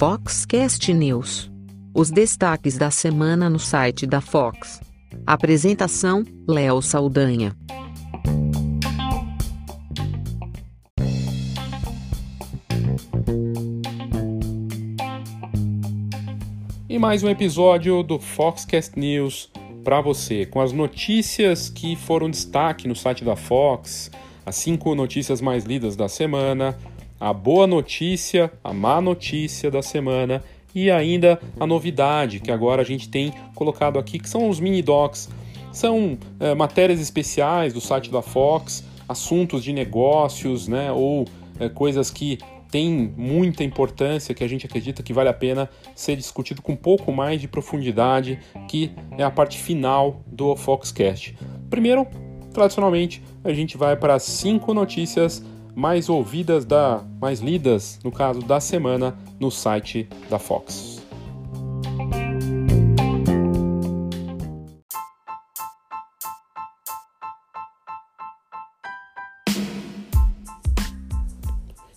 Foxcast News. Os destaques da semana no site da Fox. Apresentação: Léo Saldanha. E mais um episódio do Foxcast News para você, com as notícias que foram destaque no site da Fox, as cinco notícias mais lidas da semana, a boa notícia, a má notícia da semana e ainda a novidade que agora a gente tem colocado aqui, que são os mini docs. São é, matérias especiais do site da Fox, assuntos de negócios, né, ou é, coisas que têm muita importância, que a gente acredita que vale a pena ser discutido com um pouco mais de profundidade, que é a parte final do Foxcast. Primeiro, tradicionalmente, a gente vai para cinco notícias mais ouvidas da mais lidas, no caso da semana, no site da Fox.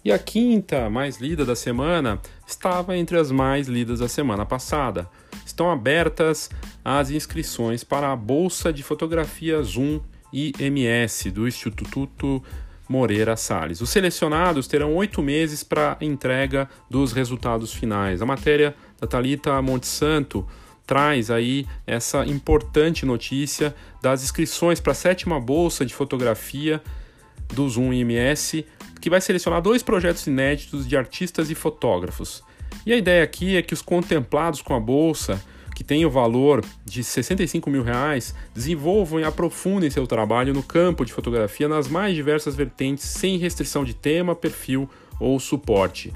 E a quinta mais lida da semana estava entre as mais lidas da semana passada. Estão abertas as inscrições para a Bolsa de Fotografia Zoom IMS do Instituto Moreira Salles. Os selecionados terão oito meses para entrega dos resultados finais. A matéria da Talita Monte Santo traz aí essa importante notícia das inscrições para a sétima bolsa de fotografia do Zoom IMS, que vai selecionar dois projetos inéditos de artistas e fotógrafos. E a ideia aqui é que os contemplados com a bolsa que tem o valor de 65 mil reais desenvolvam e aprofundem seu trabalho no campo de fotografia nas mais diversas vertentes, sem restrição de tema, perfil ou suporte.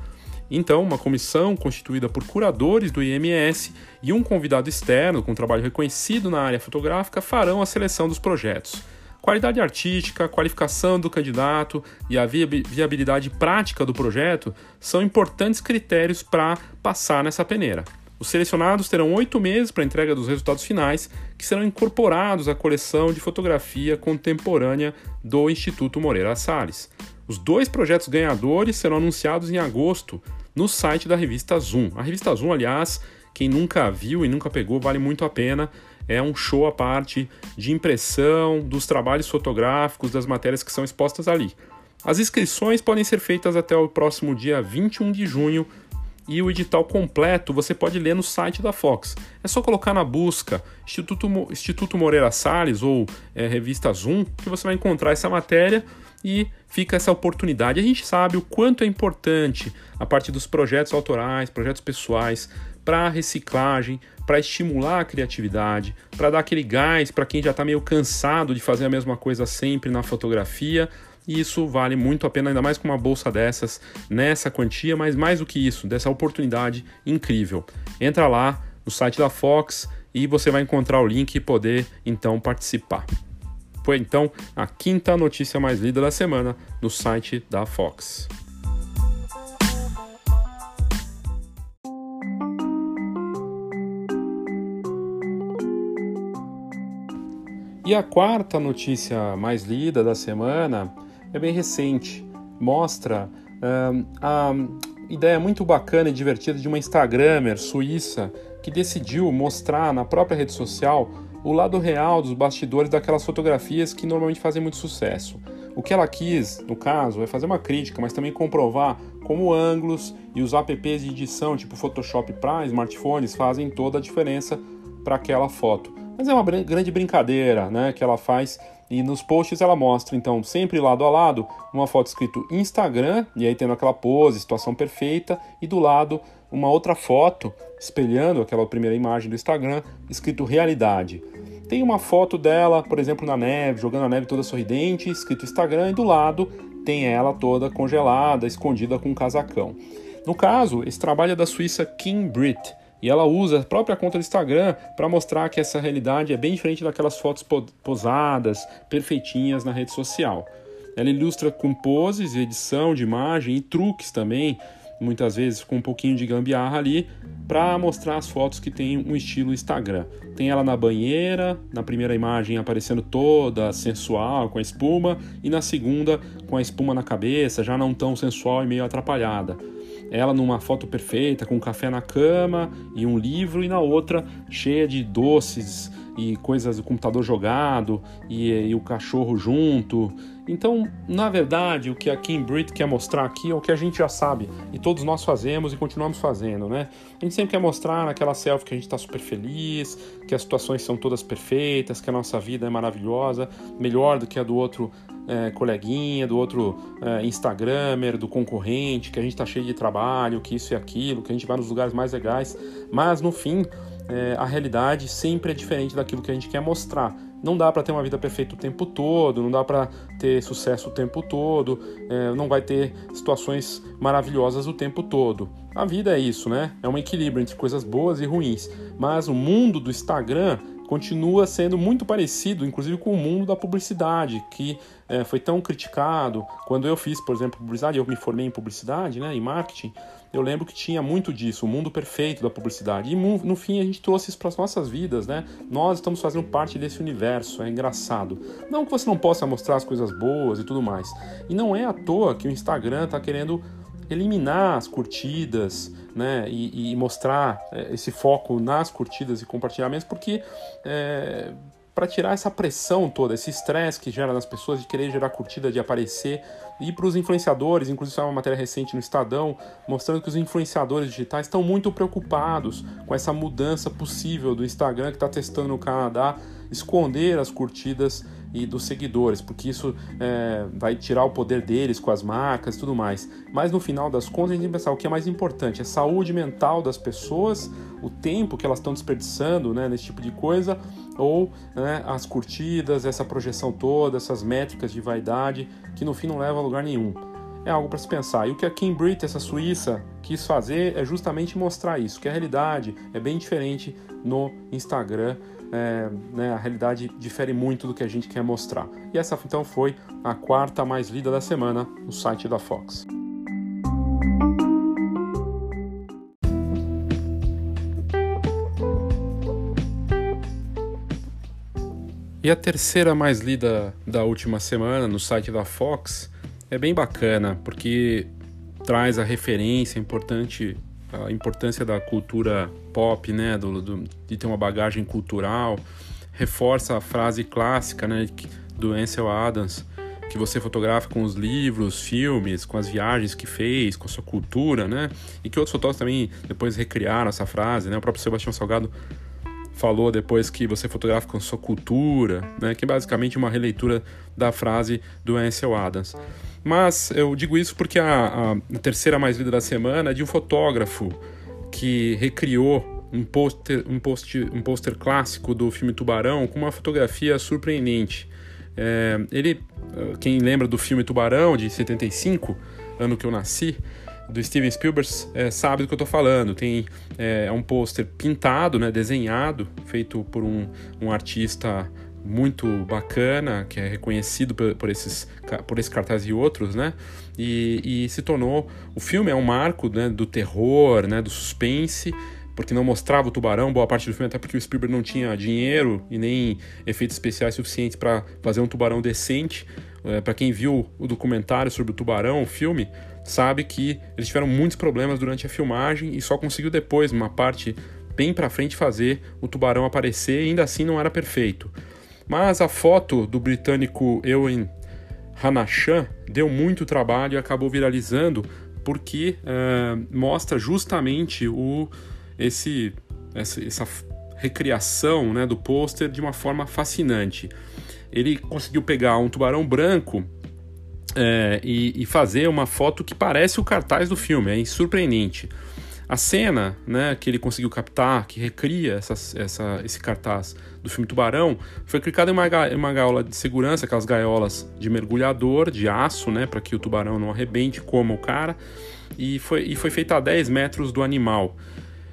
Então, uma comissão constituída por curadores do IMS e um convidado externo com trabalho reconhecido na área fotográfica farão a seleção dos projetos. Qualidade artística, qualificação do candidato e a viabilidade prática do projeto são importantes critérios para passar nessa peneira. Os selecionados terão oito meses para entrega dos resultados finais, que serão incorporados à coleção de fotografia contemporânea do Instituto Moreira Salles. Os dois projetos ganhadores serão anunciados em agosto no site da revista Zoom. A revista Zoom, aliás, quem nunca viu e nunca pegou, vale muito a pena. É um show à parte de impressão dos trabalhos fotográficos, das matérias que são expostas ali. As inscrições podem ser feitas até o próximo dia 21 de junho e o edital completo você pode ler no site da Fox. É só colocar na busca Instituto, Instituto Moreira Salles ou é, Revista Zoom que você vai encontrar essa matéria e fica essa oportunidade. A gente sabe o quanto é importante a parte dos projetos autorais, projetos pessoais, para reciclagem, para estimular a criatividade, para dar aquele gás para quem já está meio cansado de fazer a mesma coisa sempre na fotografia e isso vale muito a pena, ainda mais com uma bolsa dessas, nessa quantia, mas mais do que isso, dessa oportunidade incrível. Entra lá no site da Fox e você vai encontrar o link e poder então participar. Foi então a quinta notícia mais lida da semana no site da Fox. E a quarta notícia mais lida da semana é bem recente. Mostra uh, a ideia muito bacana e divertida de uma Instagramer suíça que decidiu mostrar na própria rede social o lado real dos bastidores daquelas fotografias que normalmente fazem muito sucesso. O que ela quis, no caso, é fazer uma crítica, mas também comprovar como ângulos e os apps de edição, tipo Photoshop para smartphones, fazem toda a diferença para aquela foto. Mas é uma grande brincadeira né, que ela faz e nos posts ela mostra, então, sempre lado a lado, uma foto escrito Instagram, e aí tendo aquela pose, situação perfeita, e do lado uma outra foto, espelhando aquela primeira imagem do Instagram, escrito realidade. Tem uma foto dela, por exemplo, na neve, jogando a neve toda sorridente, escrito Instagram, e do lado tem ela toda congelada, escondida com um casacão. No caso, esse trabalho é da Suíça Kim Britt, e ela usa a própria conta do Instagram para mostrar que essa realidade é bem diferente daquelas fotos posadas, perfeitinhas na rede social. Ela ilustra com poses, edição de imagem e truques também muitas vezes com um pouquinho de gambiarra ali, para mostrar as fotos que tem um estilo Instagram. Tem ela na banheira, na primeira imagem aparecendo toda sensual, com a espuma, e na segunda com a espuma na cabeça, já não tão sensual e meio atrapalhada. Ela numa foto perfeita, com um café na cama e um livro, e na outra cheia de doces e coisas do computador jogado e, e, o cachorro junto. Então, na verdade, o que a Kim Britt quer mostrar aqui é o que a gente já sabe e todos nós fazemos e continuamos fazendo, né? A gente sempre quer mostrar naquela selfie que a gente está super feliz, que as situações são todas perfeitas, que a nossa vida é maravilhosa, melhor do que a do outro é, coleguinha, do outro é, Instagramer, do concorrente, que a gente está cheio de trabalho, que isso e aquilo, que a gente vai nos lugares mais legais, mas no fim é, a realidade sempre é diferente daquilo que a gente quer mostrar. Não dá para ter uma vida perfeita o tempo todo, não dá para ter sucesso o tempo todo, é, não vai ter situações maravilhosas o tempo todo. A vida é isso, né? É um equilíbrio entre coisas boas e ruins. Mas o mundo do Instagram continua sendo muito parecido, inclusive com o mundo da publicidade, que é, foi tão criticado. Quando eu fiz, por exemplo, publicidade, eu me formei em publicidade, né, em marketing, eu lembro que tinha muito disso, o mundo perfeito da publicidade. E no fim a gente trouxe isso para as nossas vidas, né? Nós estamos fazendo parte desse universo, é engraçado. Não que você não possa mostrar as coisas boas e tudo mais. E não é à toa que o Instagram está querendo eliminar as curtidas, né, e, e mostrar é, esse foco nas curtidas e compartilhamentos, porque é, para tirar essa pressão toda, esse estresse que gera nas pessoas de querer gerar curtida, de aparecer, e para os influenciadores, inclusive uma matéria recente no Estadão, mostrando que os influenciadores digitais estão muito preocupados com essa mudança possível do Instagram que está testando no Canadá, esconder as curtidas e dos seguidores, porque isso é, vai tirar o poder deles com as marcas e tudo mais. Mas no final das contas, a gente tem que pensar o que é mais importante: é a saúde mental das pessoas, o tempo que elas estão desperdiçando né, nesse tipo de coisa, ou né, as curtidas, essa projeção toda, essas métricas de vaidade, que no fim não levam a lugar nenhum. É algo para se pensar. E o que a Kim Britt, essa suíça, quis fazer é justamente mostrar isso, que a realidade é bem diferente no Instagram é, né, a realidade difere muito do que a gente quer mostrar. E essa então foi a quarta mais lida da semana no site da Fox. E a terceira mais lida da última semana no site da Fox é bem bacana, porque traz a referência importante a importância da cultura pop, né, do, do, de ter uma bagagem cultural, reforça a frase clássica, né, do Ansel Adams, que você fotografa com os livros, filmes, com as viagens que fez, com a sua cultura, né, e que outros fotógrafos também depois recriaram essa frase, né, o próprio Sebastião Salgado falou depois que você fotografa com sua cultura, né, que é basicamente uma releitura da frase do Ansel Adams. Mas eu digo isso porque a, a terceira mais lida da semana é de um fotógrafo que recriou um pôster um post, um poster clássico do filme Tubarão com uma fotografia surpreendente. É, ele, quem lembra do filme Tubarão de 75, ano que eu nasci, do Steven Spielberg, é, sabe do que eu estou falando. Tem é, é um pôster pintado, né, desenhado, feito por um, um artista muito bacana, que é reconhecido por, por, esses, por esse cartaz e outros, né? E, e se tornou. O filme é um marco né, do terror, né, do suspense, porque não mostrava o tubarão, boa parte do filme, até porque o Spielberg não tinha dinheiro e nem efeitos especiais suficientes para fazer um tubarão decente. É, para quem viu o documentário sobre o tubarão, o filme, sabe que eles tiveram muitos problemas durante a filmagem e só conseguiu depois, uma parte bem para frente, fazer o tubarão aparecer e ainda assim não era perfeito. Mas a foto do britânico Ewan Hanachan deu muito trabalho e acabou viralizando porque uh, mostra justamente o, esse, essa, essa recriação né, do pôster de uma forma fascinante. Ele conseguiu pegar um tubarão branco é, e, e, fazer uma foto que parece o cartaz do filme, é surpreendente. A cena né, que ele conseguiu captar, que recria essa, essa, esse cartaz do filme Tubarão, foi clicada em uma, uma gaiola de segurança, aquelas gaiolas de mergulhador, de aço, né, para que o tubarão não arrebente, coma o cara, e foi, e foi feita a 10 metros do animal.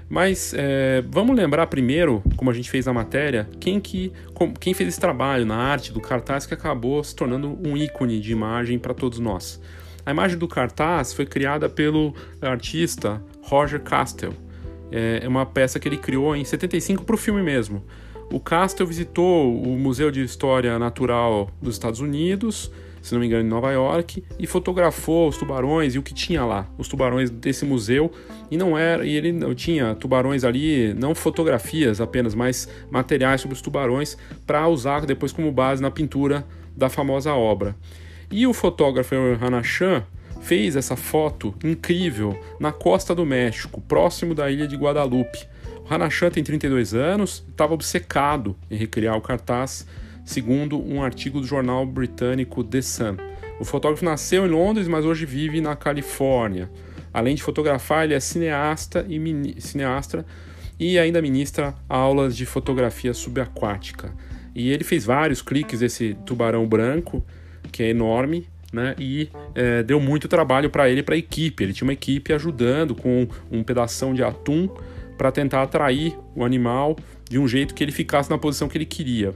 Mas é, vamos lembrar primeiro, como a gente fez na matéria, quem, que, quem fez esse trabalho na arte do cartaz que acabou se tornando um ícone de imagem para todos nós. A imagem do cartaz foi criada pelo artista Roger Castell. É uma peça que ele criou em 75 para o filme mesmo. O Castell visitou o Museu de História Natural dos Estados Unidos, se não me engano, em Nova York, e fotografou os tubarões e o que tinha lá, os tubarões desse museu. E não era, e ele não tinha tubarões ali, não fotografias apenas, mas materiais sobre os tubarões para usar depois como base na pintura da famosa obra. E o fotógrafo Hanachan fez essa foto incrível na costa do México, próximo da ilha de Guadalupe. O Hanachan tem 32 anos, estava obcecado em recriar o cartaz segundo um artigo do jornal britânico The Sun. O fotógrafo nasceu em Londres, mas hoje vive na Califórnia. Além de fotografar, ele é cineasta e cineasta e ainda ministra aulas de fotografia subaquática. E ele fez vários cliques desse tubarão branco, que é enorme, né? E é, deu muito trabalho para ele e para a equipe. Ele tinha uma equipe ajudando com um pedaço de atum para tentar atrair o animal de um jeito que ele ficasse na posição que ele queria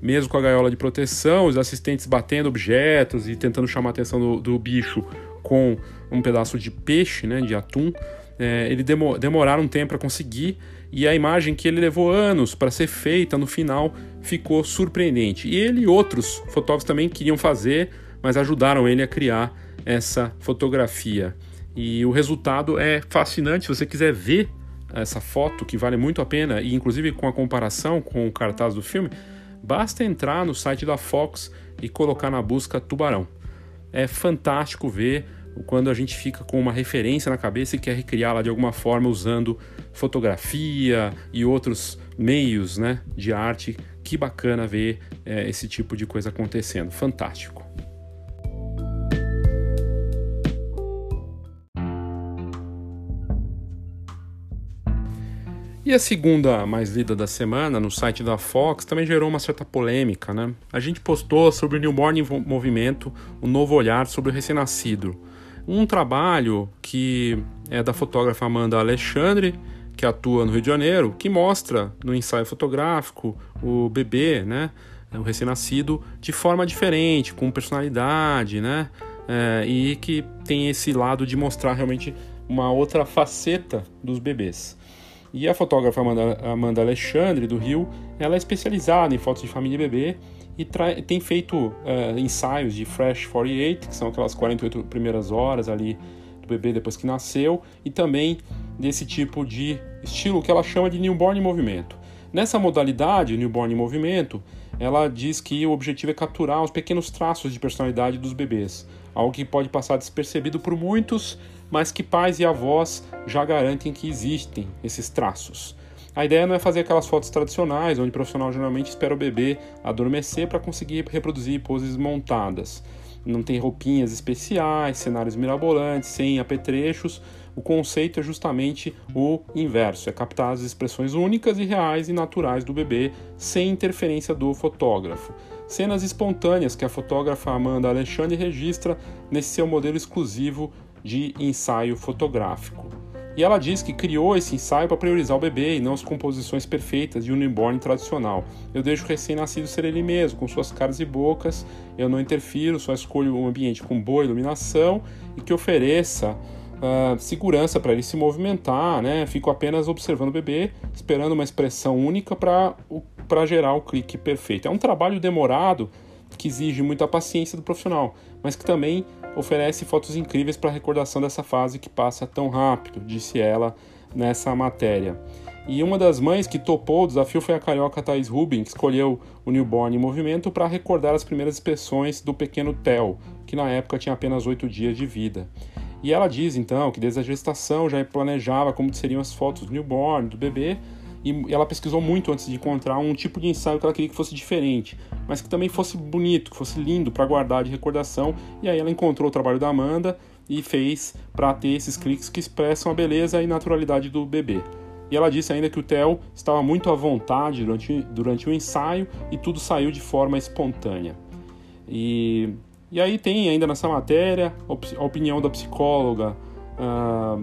mesmo com a gaiola de proteção, os assistentes batendo objetos e tentando chamar a atenção do, do bicho com um pedaço de peixe, né, de atum, é, ele demo, demoraram um tempo para conseguir e a imagem que ele levou anos para ser feita no final ficou surpreendente. E ele e outros fotógrafos também queriam fazer, mas ajudaram ele a criar essa fotografia. E o resultado é fascinante. Se você quiser ver essa foto, que vale muito a pena, e inclusive com a comparação com o cartaz do filme, Basta entrar no site da Fox e colocar na busca tubarão. É fantástico ver quando a gente fica com uma referência na cabeça e quer recriá-la de alguma forma usando fotografia e outros meios né, de arte. Que bacana ver é, esse tipo de coisa acontecendo. Fantástico. E a segunda mais lida da semana, no site da Fox, também gerou uma certa polêmica, né? A gente postou sobre o Newborn Movimento, um novo olhar sobre o recém-nascido. Um trabalho que é da fotógrafa Amanda Alexandre, que atua no Rio de Janeiro, que mostra no ensaio fotográfico o bebê, né? O recém-nascido de forma diferente, com personalidade, né? É, e que tem esse lado de mostrar realmente uma outra faceta dos bebês. E a fotógrafa Amanda, Amanda Alexandre, do Rio, ela é especializada em fotos de família e bebê e tem feito uh, ensaios de Fresh 48, que são aquelas 48 primeiras horas ali do bebê depois que nasceu, e também desse tipo de estilo que ela chama de newborn em movimento. Nessa modalidade, newborn em movimento, ela diz que o objetivo é capturar os pequenos traços de personalidade dos bebês, algo que pode passar despercebido por muitos, mas que pais e avós já garantem que existem esses traços. A ideia não é fazer aquelas fotos tradicionais, onde o profissional geralmente espera o bebê adormecer para conseguir reproduzir poses montadas. Não tem roupinhas especiais, cenários mirabolantes, sem apetrechos. O conceito é justamente o inverso: é captar as expressões únicas e reais e naturais do bebê sem interferência do fotógrafo. Cenas espontâneas que a fotógrafa Amanda Alexandre registra nesse seu modelo exclusivo de ensaio fotográfico. E ela diz que criou esse ensaio para priorizar o bebê e não as composições perfeitas de um newborn tradicional. Eu deixo o recém-nascido ser ele mesmo, com suas caras e bocas, eu não interfiro, só escolho um ambiente com boa iluminação e que ofereça uh, segurança para ele se movimentar, né? Fico apenas observando o bebê, esperando uma expressão única para gerar o clique perfeito. É um trabalho demorado que exige muita paciência do profissional, mas que também oferece fotos incríveis para recordação dessa fase que passa tão rápido, disse ela nessa matéria. E uma das mães que topou o desafio foi a carioca Thais Rubin, que escolheu o newborn em movimento para recordar as primeiras expressões do pequeno Theo, que na época tinha apenas oito dias de vida. E ela diz então que desde a gestação já planejava como seriam as fotos do newborn, do bebê, e ela pesquisou muito antes de encontrar um tipo de ensaio que ela queria que fosse diferente, mas que também fosse bonito, que fosse lindo para guardar de recordação. E aí ela encontrou o trabalho da Amanda e fez para ter esses cliques que expressam a beleza e naturalidade do bebê. E ela disse ainda que o Theo estava muito à vontade durante, durante o ensaio e tudo saiu de forma espontânea. E, e aí tem ainda nessa matéria a opinião da psicóloga, a,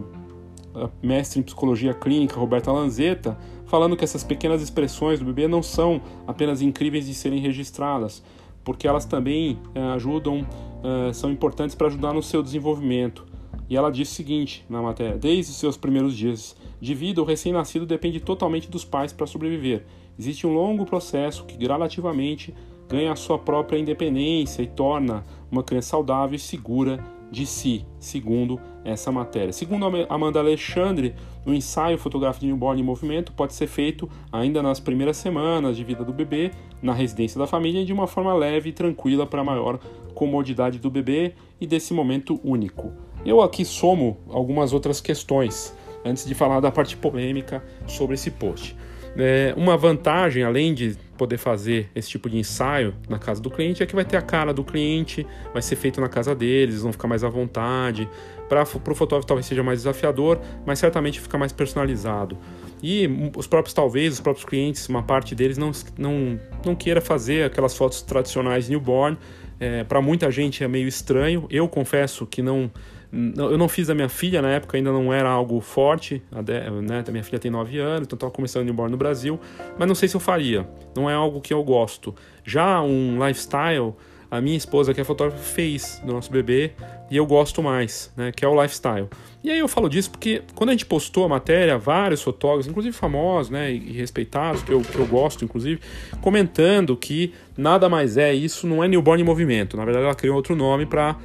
a mestre em psicologia clínica Roberta Lanzetta, falando que essas pequenas expressões do bebê não são apenas incríveis de serem registradas, porque elas também uh, ajudam, uh, são importantes para ajudar no seu desenvolvimento. E ela diz o seguinte na matéria: desde seus primeiros dias de vida, o recém-nascido depende totalmente dos pais para sobreviver. Existe um longo processo que gradativamente ganha a sua própria independência e torna uma criança saudável e segura de si, segundo essa matéria. Segundo Amanda Alexandre, o ensaio fotográfico de newborn em movimento pode ser feito ainda nas primeiras semanas de vida do bebê, na residência da família, de uma forma leve e tranquila para maior comodidade do bebê e desse momento único. Eu aqui somo algumas outras questões antes de falar da parte polêmica sobre esse post. É, uma vantagem, além de poder fazer esse tipo de ensaio na casa do cliente, é que vai ter a cara do cliente, vai ser feito na casa deles, vão ficar mais à vontade. Para o fotógrafo talvez seja mais desafiador, mas certamente fica mais personalizado. E os próprios, talvez, os próprios clientes, uma parte deles não, não, não queira fazer aquelas fotos tradicionais newborn. É, Para muita gente é meio estranho. Eu confesso que não eu não fiz a minha filha na época, ainda não era algo forte, né? A minha filha tem 9 anos, então estava começando newborn no Brasil, mas não sei se eu faria, não é algo que eu gosto. Já um lifestyle, a minha esposa, que é fotógrafa, fez do nosso bebê e eu gosto mais, né? Que é o lifestyle. E aí eu falo disso porque quando a gente postou a matéria, vários fotógrafos, inclusive famosos, né? E respeitados, que eu, que eu gosto, inclusive, comentando que nada mais é isso, não é newborn em movimento. Na verdade, ela criou outro nome para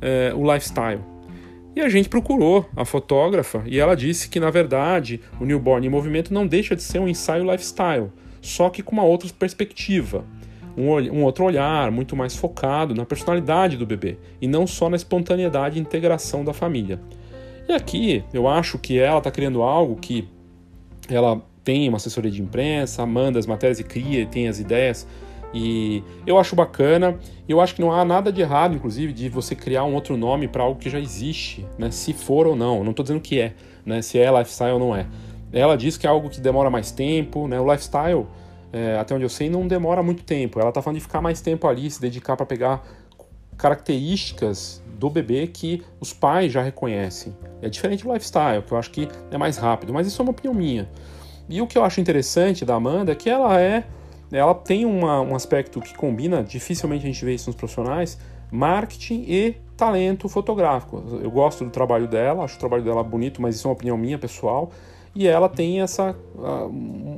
é, eh, o lifestyle. E a gente procurou a fotógrafa e ela disse que, na verdade, o Newborn em Movimento não deixa de ser um ensaio lifestyle, só que com uma outra perspectiva. Um, um, outro olhar, muito mais focado na personalidade do bebê e não só na espontaneidade e integração da família. E aqui eu acho que ela está criando algo que ela tem uma assessoria de imprensa, manda as matérias e cria, tem as ideias, e eu acho bacana, eu acho que não há nada de errado, inclusive, de você criar um outro nome para algo que já existe, né? Se for ou não, não estou dizendo que é, né? Se é lifestyle ou não é. Ela diz que é algo que demora mais tempo, né? O lifestyle, é, até onde eu sei, não demora muito tempo. Ela está falando de ficar mais tempo ali, se dedicar para pegar características do bebê que os pais já reconhecem. É diferente do lifestyle, que eu acho que é mais rápido, mas isso é uma opinião minha. E o que eu acho interessante da Amanda é que ela é ela tem uma, um aspecto que combina, dificilmente a gente vê isso nos profissionais, marketing e talento fotográfico. Eu gosto do trabalho dela, acho o trabalho dela bonito, mas isso é uma opinião minha pessoal. E ela tem essa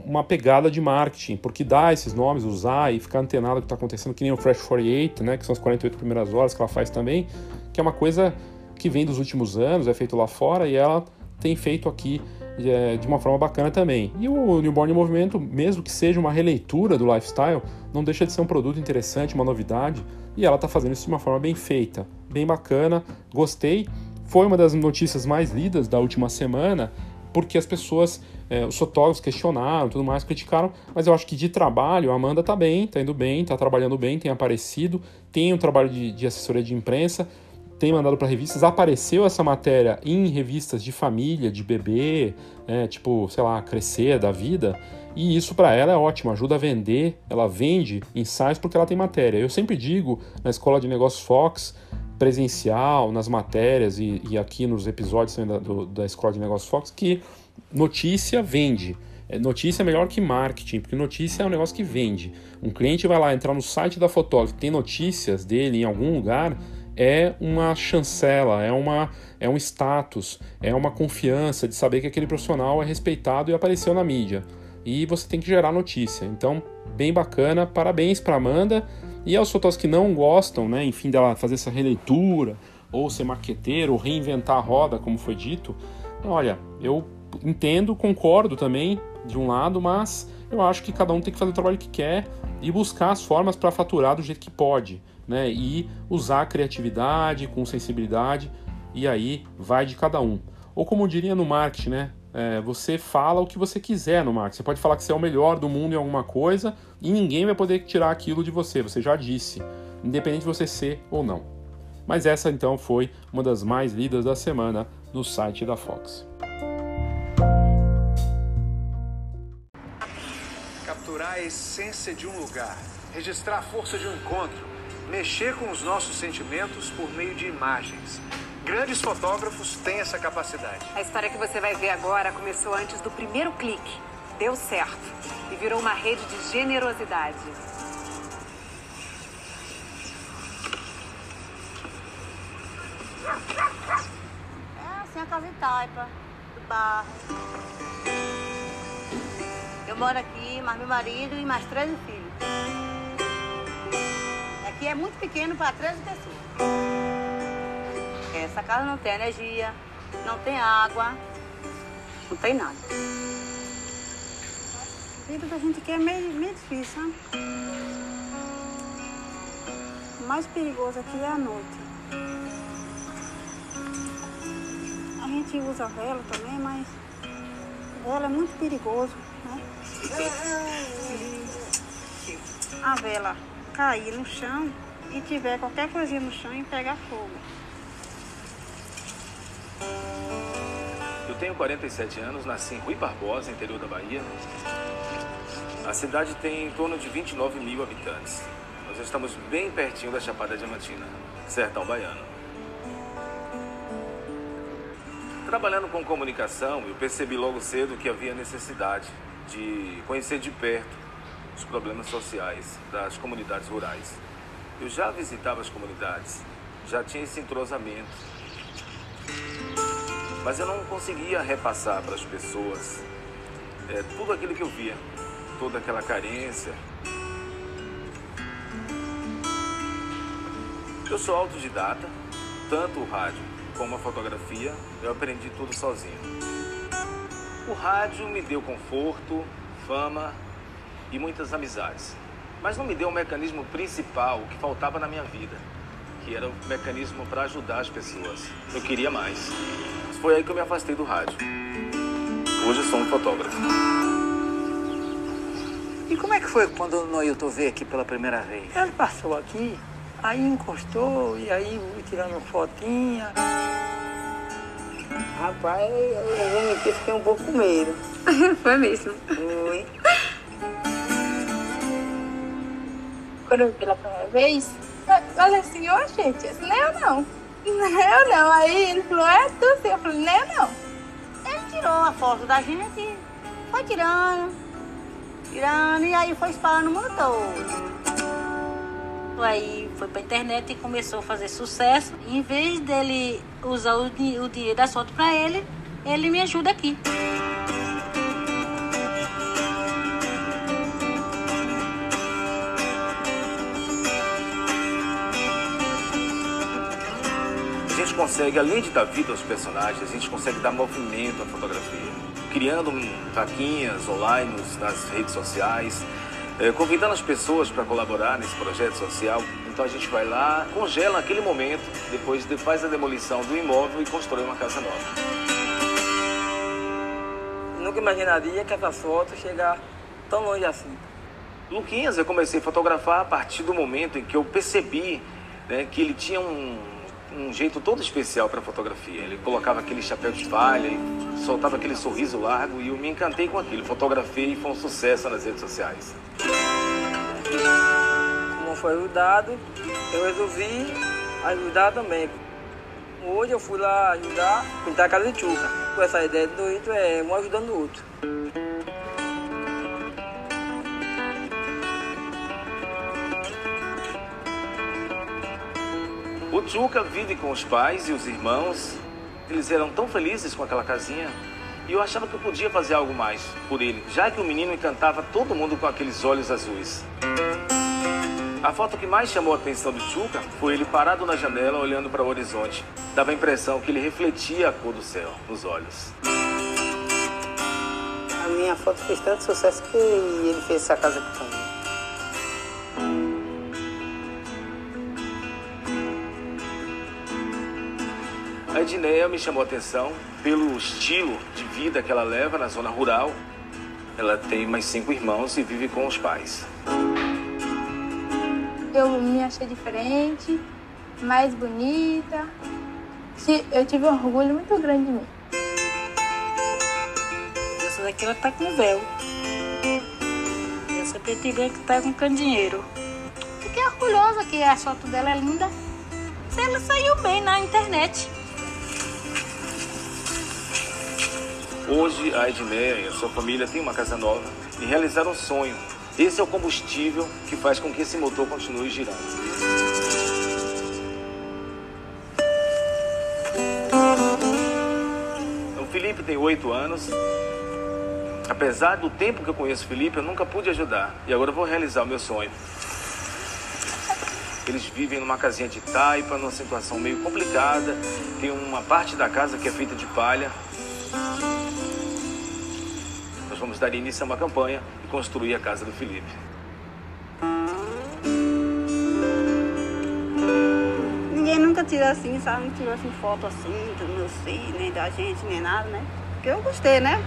uma pegada de marketing, porque dá esses nomes, usar e ficar antenado do que está acontecendo, que nem o Fresh 48, né, que são as 48 primeiras horas que ela faz também, que é uma coisa que vem dos últimos anos, é feito lá fora e ela tem feito aqui de uma forma bacana também. E o Newborn em Movimento, mesmo que seja uma releitura do lifestyle, não deixa de ser um produto interessante, uma novidade, e ela está fazendo isso de uma forma bem feita, bem bacana, gostei. Foi uma das notícias mais lidas da última semana, porque as pessoas, é, os fotógrafos questionaram, tudo mais, criticaram, mas eu acho que de trabalho a Amanda tá bem, tá indo bem, tá trabalhando bem, tem aparecido, tem um trabalho de, de assessoria de imprensa, tem mandado para revistas, apareceu essa matéria em revistas de família, de bebê, né, tipo, sei lá, Crescer da vida, e isso para ela é ótimo, ajuda a vender, ela vende ensaios porque ela tem matéria. Eu sempre digo na Escola de Negócios Fox, presencial, nas matérias e, e aqui nos episódios da, do, da Escola de Negócios Fox, que notícia vende. É, notícia é melhor que marketing, porque notícia é um negócio que vende. Um cliente vai lá entrar no site da fotógrafa, tem notícias dele em algum lugar, é uma chancela, é, uma, é um status, é uma confiança de saber que aquele profissional é respeitado e apareceu na mídia. E você tem que gerar notícia. Então, bem bacana, parabéns para Amanda e aos fotógrafos que não gostam, né, enfim, dela fazer essa releitura ou ser marqueteiro ou reinventar a roda, como foi dito. Olha, eu entendo, concordo também de um lado, mas eu acho que cada um tem que fazer o trabalho que quer e buscar as formas para faturar do jeito que pode né? E usar a criatividade com sensibilidade, e aí vai de cada um. Ou como diria no marketing, né? É, você fala o que você quiser no marketing. Você pode falar que você é o melhor do mundo em alguma coisa e ninguém vai poder tirar aquilo de você. Você já disse, independente de você ser ou não. Mas essa então foi uma das mais lidas da semana no site da Fox. Capturar a essência de um lugar, registrar a força de um encontro mexer com os nossos sentimentos por meio de imagens. Grandes fotógrafos têm essa capacidade. A história que você vai ver agora começou antes do primeiro clique. Deu certo e virou uma rede de generosidade. É assim é a casa Itaipa, do barro. Eu moro aqui, mais meu marido e mais três filhos. Aqui é muito pequeno para 13 pessoas. Essa casa não tem energia, não tem água, não tem nada. A vida da gente aqui é meio, meio difícil, sabe? O mais perigoso aqui é a noite. A gente usa vela também, mas vela é muito perigoso, né? A vela cair no chão e tiver qualquer coisinha no chão e pegar fogo. Eu tenho 47 anos, nasci em Rui Barbosa, interior da Bahia. A cidade tem em torno de 29 mil habitantes. Nós estamos bem pertinho da Chapada Diamantina, sertão baiano. Trabalhando com comunicação, eu percebi logo cedo que havia necessidade de conhecer de perto os problemas sociais das comunidades rurais. Eu já visitava as comunidades, já tinha esse entrosamento, mas eu não conseguia repassar para as pessoas é, tudo aquilo que eu via, toda aquela carência. Eu sou autodidata, tanto o rádio como a fotografia, eu aprendi tudo sozinho. O rádio me deu conforto, fama e muitas amizades, mas não me deu o mecanismo principal que faltava na minha vida, que era o mecanismo para ajudar as pessoas. Eu queria mais. Foi aí que eu me afastei do rádio. Hoje eu sou um fotógrafo. E como é que foi quando o Noilton veio aqui pela primeira vez? Ele passou aqui, aí encostou e aí tirando fotinha. Rapaz, eu vou mentir, fiquei um pouco com medo. Foi mesmo. Foi. Vi pela primeira vez, eu falei assim, ô gente, esse não é eu não. Não é eu não. Aí ele falou, é tu sim. Eu falei, não é eu não. Ele tirou a foto da gente, foi tirando, tirando, e aí foi espalhando no mundo todo. Aí foi pra internet e começou a fazer sucesso. Em vez dele usar o, o dinheiro das fotos pra ele, ele me ajuda aqui. Consegue, além de dar vida aos personagens, a gente consegue dar movimento à fotografia. Criando vaquinhas online nas redes sociais, eh, convidando as pessoas para colaborar nesse projeto social. Então a gente vai lá, congela aquele momento, depois de- faz a demolição do imóvel e constrói uma casa nova. Nunca imaginaria que essa foto chegar tão longe assim. Luquinhas eu comecei a fotografar a partir do momento em que eu percebi né, que ele tinha um, um jeito todo especial para fotografia. Ele colocava aquele chapéu de palha e soltava aquele sorriso largo e eu me encantei com aquilo. Fotografei e foi um sucesso nas redes sociais. Como foi ajudado, eu resolvi ajudar também. Hoje eu fui lá ajudar pintar a casa de Chuca. Com essa ideia do Ito é um ajudando o outro. Tchuca vive com os pais e os irmãos. Eles eram tão felizes com aquela casinha. E eu achava que eu podia fazer algo mais por ele, já que o menino encantava todo mundo com aqueles olhos azuis. A foto que mais chamou a atenção do Tchuca foi ele parado na janela olhando para o horizonte. Dava a impressão que ele refletia a cor do céu nos olhos. A minha foto fez tanto sucesso que ele fez essa casa aqui também. A Edneia me chamou a atenção pelo estilo de vida que ela leva na zona rural. Ela tem mais cinco irmãos e vive com os pais. Eu me achei diferente, mais bonita. Eu tive um orgulho muito grande de mim. Essa daqui ela tá com véu. Essa preta e branca tá com candeeiro. Fiquei orgulhosa que a foto dela é linda. Se ela saiu bem na internet. Hoje, a Edneia e a sua família têm uma casa nova e realizaram um sonho. Esse é o combustível que faz com que esse motor continue girando. Felipe tem oito anos. Apesar do tempo que eu conheço o Felipe, eu nunca pude ajudar. E agora eu vou realizar o meu sonho. Eles vivem numa casinha de taipa, numa situação meio complicada. Tem uma parte da casa que é feita de palha. Nós vamos dar início a uma campanha e construir a casa do Felipe. Ninguém nunca tirou assim, sabe? Não tirou assim foto assim dos meus filhos, nem da gente, nem nada, né? Porque eu gostei, né?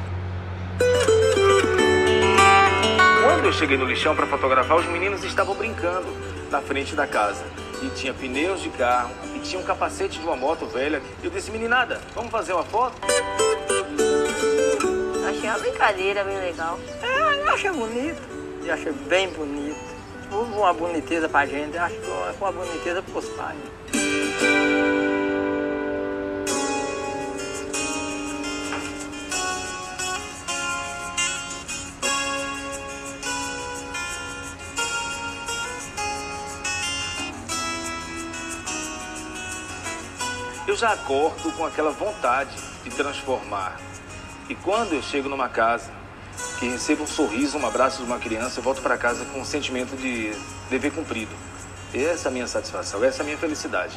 Quando eu cheguei no lixão para fotografar, os meninos estavam brincando na frente da casa. E tinha pneus de carro, e tinha um capacete de uma moto velha. Eu disse, meninada, vamos fazer uma foto? Achei uma brincadeira bem legal. É, eu achei bonito. Eu achei bem bonito. Houve uma boniteza pra gente, eu acho que foi uma boniteza pros pais. Eu já acordo com aquela vontade de transformar. E quando eu chego numa casa que recebo um sorriso, um abraço de uma criança, eu volto para casa com um sentimento de dever cumprido. Essa é a minha satisfação, essa é a minha felicidade.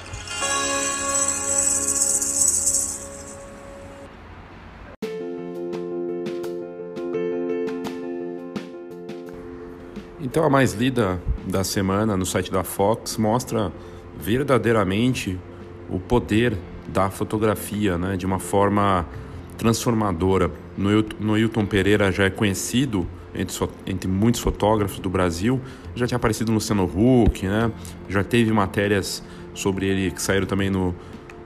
Então a mais lida da semana no site da Fox mostra verdadeiramente o poder da fotografia, né, de uma forma transformadora. No Hilton Pereira já é conhecido entre, entre, muitos fotógrafos do Brasil, já tinha aparecido no Luciano Huck, né? já teve matérias sobre ele que saíram também no,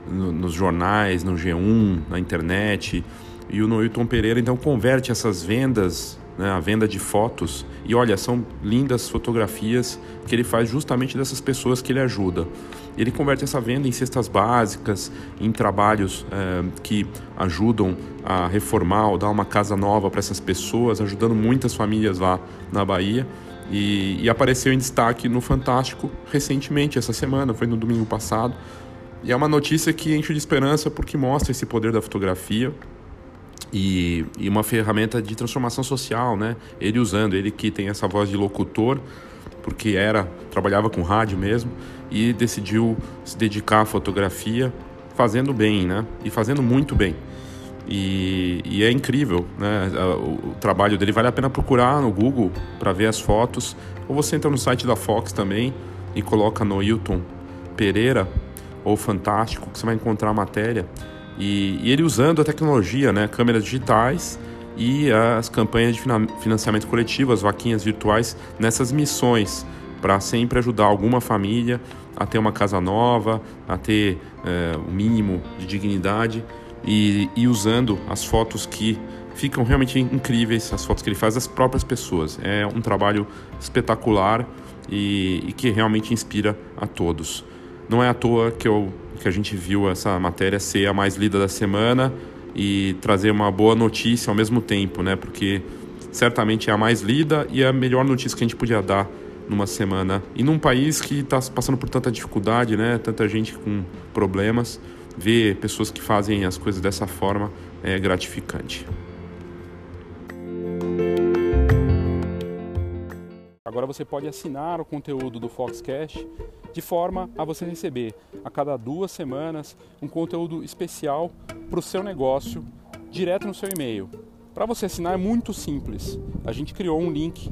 no, nos jornais, no G1, na internet. E o Noilton Pereira então converte essas vendas, né, a venda de fotos, e olha, são lindas fotografias que ele faz justamente dessas pessoas que ele ajuda. Ele converte essa venda em cestas básicas, em trabalhos é, que ajudam a reformar ou dar uma casa nova para essas pessoas, ajudando muitas famílias lá na Bahia. E, e, apareceu em destaque no Fantástico recentemente, essa semana, foi no domingo passado. E é uma notícia que enche de esperança porque mostra esse poder da fotografia e, e uma ferramenta de transformação social, né? Ele usando, ele que tem essa voz de locutor, porque era trabalhava com rádio mesmo e decidiu se dedicar à fotografia, fazendo bem, né? E fazendo muito bem. E, e é incrível, né? O, o, trabalho dele vale a pena procurar no Google para ver as fotos, ou você entra no site da Fox também e coloca no Hilton Pereira ou Fantástico que você vai encontrar a matéria. E, e ele usando a tecnologia, né? Câmeras digitais e as campanhas de financiamento coletivo, as vaquinhas virtuais, nessas missões para sempre ajudar alguma família a ter uma casa nova, a ter é, o mínimo de dignidade e, e, usando as fotos que ficam realmente incríveis, as fotos que ele faz das próprias pessoas. É um trabalho espetacular e, e que realmente inspira a todos. Não é à toa que, eu, que a gente viu essa matéria ser a mais lida da semana e trazer uma boa notícia ao mesmo tempo, né? Porque certamente é a mais lida e a melhor notícia que a gente podia dar numa semana. E num país que está passando por tanta dificuldade, né? Tanta gente com problemas, ver pessoas que fazem as coisas dessa forma é gratificante. Agora você pode assinar o conteúdo do Foxcast de forma a você receber a cada duas semanas um conteúdo especial para o seu negócio direto no seu e-mail. Para você assinar é muito simples. A gente criou um link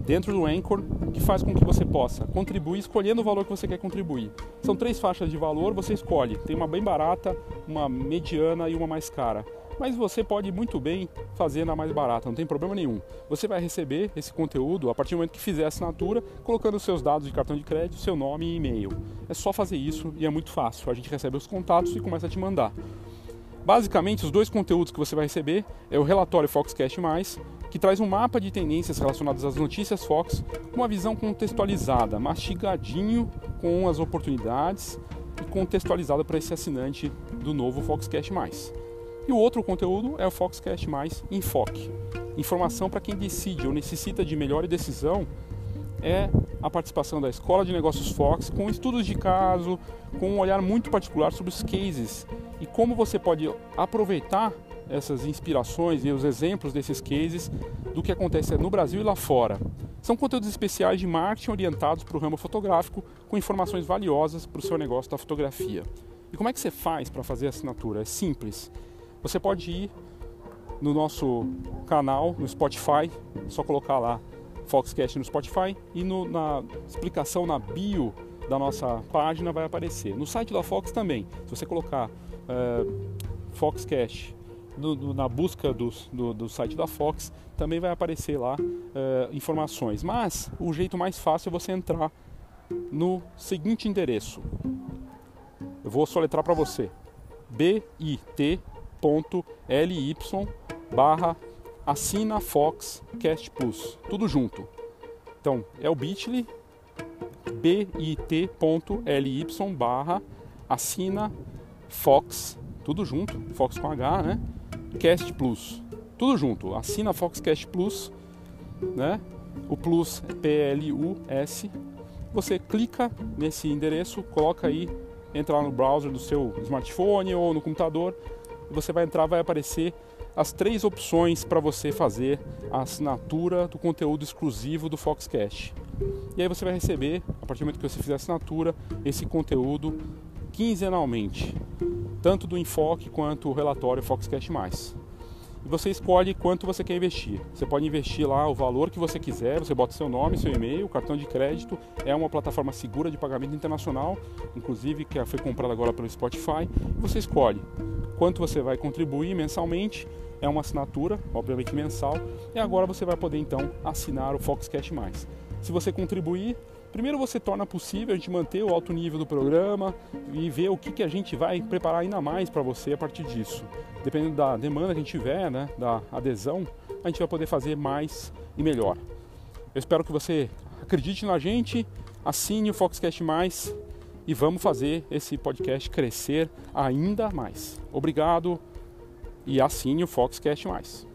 dentro do Anchor que faz com que você possa contribuir escolhendo o valor que você quer contribuir. São três faixas de valor, você escolhe. Tem uma bem barata, uma mediana e uma mais cara mas você pode muito bem fazer na mais barata, não tem problema nenhum. Você vai receber esse conteúdo a partir do momento que fizer a assinatura, colocando seus dados de cartão de crédito, seu nome e e-mail. É só fazer isso e é muito fácil. A gente recebe os contatos e começa a te mandar. Basicamente, os dois conteúdos que você vai receber é o relatório Foxcast+, que traz um mapa de tendências relacionadas às notícias Fox, com uma visão contextualizada, mastigadinho com as oportunidades e contextualizada para esse assinante do novo Foxcast+. E o outro conteúdo é o Foxcast Mais Enfoque. Informação para quem decide ou necessita de melhor decisão é a participação da Escola de Negócios Fox com estudos de caso, com um olhar muito particular sobre os cases e como você pode aproveitar essas inspirações e os exemplos desses cases do que acontece no Brasil e lá fora. São conteúdos especiais de marketing orientados para o ramo fotográfico com informações valiosas para o seu negócio da fotografia. E como é que você faz para fazer a assinatura? É simples. Você pode ir no nosso canal, no Spotify, é só colocar lá Foxcast no Spotify e no, na explicação na bio da nossa página vai aparecer. No site da Fox também, se você colocar uh, Foxcast no, no, na busca do, do, do, site da Fox, também vai aparecer lá uh, informações. Mas o jeito mais fácil é você entrar no seguinte endereço. Eu vou soletrar para você: bit.ly barra assina Fox Cast Plus, tudo junto. Então é o bit.ly bit.ly barra assina Fox, tudo junto, Fox com H, né? Cast Plus, tudo junto, assina Fox Cast Plus, né? O Plus é P-L-U-S. Você clica nesse endereço, coloca aí, entra lá no browser do seu smartphone ou no computador, e você vai entrar, vai aparecer as três opções para você fazer a assinatura do conteúdo exclusivo do Foxcast. E aí você vai receber, a partir do momento que você fizer a assinatura, esse conteúdo quinzenalmente, tanto do enfoque quanto o relatório Foxcast. E você escolhe quanto você quer investir. Você pode investir lá o valor que você quiser, você bota seu nome, seu e-mail, cartão de crédito. É uma plataforma segura de pagamento internacional, inclusive que foi comprada agora pelo Spotify. Você escolhe quanto você vai contribuir mensalmente é uma assinatura, obviamente mensal, e agora você vai poder então assinar o Foxcast Mais. Se você contribuir, primeiro você torna possível a gente manter o alto nível do programa e ver o que, que a gente vai preparar ainda mais para você a partir disso. Dependendo da demanda que a gente tiver, né, da adesão, a gente vai poder fazer mais e melhor. Eu espero que você acredite na gente, assine o Foxcast Mais e vamos fazer esse podcast crescer ainda mais. Obrigado e assine o Foxcast Mais.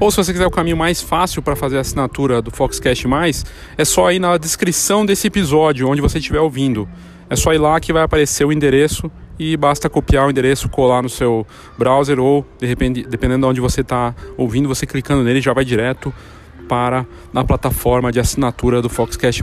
Ou se você quiser o caminho mais fácil para fazer a assinatura do Foxcast Mais, é só ir na descrição desse episódio, onde você estiver ouvindo. É só ir lá que vai aparecer o endereço e basta copiar o endereço, colar no seu browser ou, de repente, dependendo de onde você está ouvindo, você clicando nele já vai direto para na plataforma de assinatura do Foxcast+.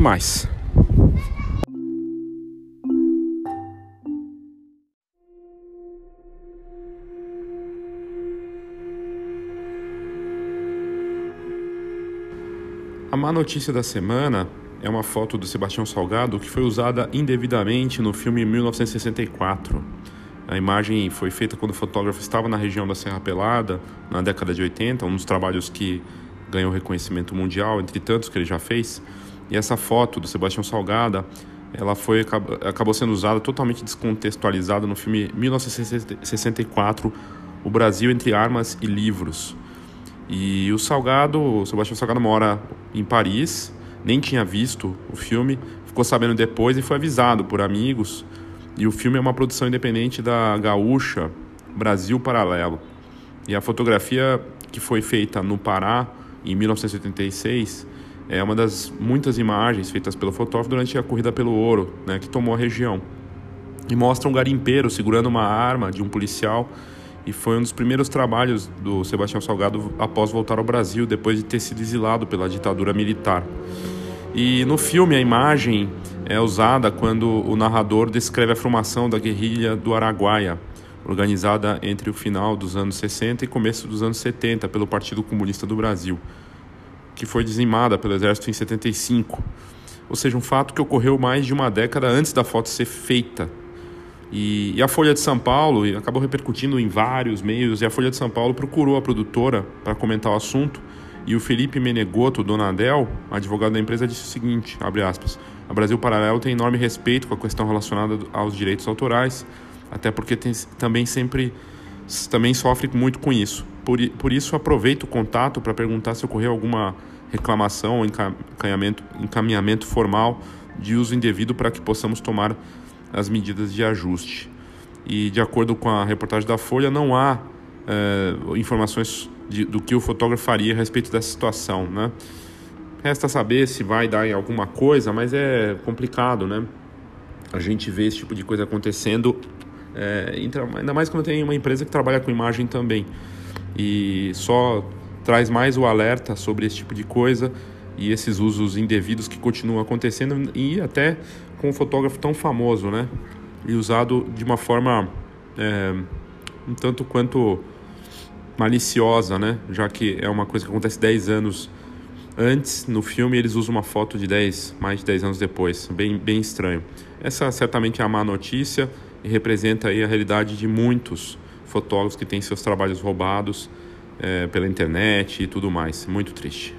A má notícia da semana é uma foto do Sebastião Salgado que foi usada indevidamente no filme 1964. A imagem foi feita quando o fotógrafo estava na região da Serra Pelada, na década de 80, um dos trabalhos que ganhou reconhecimento mundial, entre tantos que ele já fez. E essa foto do Sebastião Salgado, ela foi acabou sendo usada totalmente descontextualizada no filme 1964, O Brasil entre Armas e Livros. E o Salgado, o Sebastião Salgado mora em Paris, nem tinha visto o filme, ficou sabendo depois e foi avisado por amigos. E o filme é uma produção independente da Gaúcha Brasil Paralelo. E a fotografia que foi feita no Pará em 1986 é uma das muitas imagens feitas pelo fotógrafo durante a corrida pelo ouro, né, que tomou a região. E mostra um garimpeiro segurando uma arma de um policial e foi um dos primeiros trabalhos do Sebastião Salgado após voltar ao Brasil, depois de ter sido exilado pela ditadura militar. E no filme a imagem é usada quando o narrador descreve a formação da guerrilha do Araguaia, organizada entre o final dos anos 60 e começo dos anos 70 pelo Partido Comunista do Brasil, que foi dizimada pelo exército em 75. Ou seja, um fato que ocorreu mais de uma década antes da foto ser feita e, e, a Folha de São Paulo acabou repercutindo em vários meios, e a Folha de São Paulo procurou a produtora para comentar o assunto, e o Felipe Menegoto Donadel, advogado da empresa, disse o seguinte, abre aspas, a Brasil Paralelo tem enorme respeito com a questão relacionada aos direitos autorais, até porque tem, também sempre também sofre muito com isso. Por, por isso, aproveito o contato para perguntar se ocorreu alguma reclamação ou encaminhamento, encaminhamento formal de uso indevido para que possamos tomar as medidas de ajuste. E de acordo com a reportagem da Folha, não há é, informações de, do que o fotógrafo faria a respeito dessa situação, né? Resta saber se vai dar em alguma coisa, mas é complicado, né? A gente vê esse tipo de coisa acontecendo, é, ainda mais quando tem uma empresa que trabalha com imagem também. E só traz mais o alerta sobre esse tipo de coisa e esses usos indevidos que continuam acontecendo e até com um fotógrafo tão famoso, né? E usado de uma forma é, um tanto quanto maliciosa, né? Já que é uma coisa que acontece 10 anos antes, no filme eles usam uma foto de 10, mais de 10 anos depois. Bem, bem estranho. Essa certamente é a má notícia e representa aí a realidade de muitos fotógrafos que têm seus trabalhos roubados é, pela internet e tudo mais. Muito triste.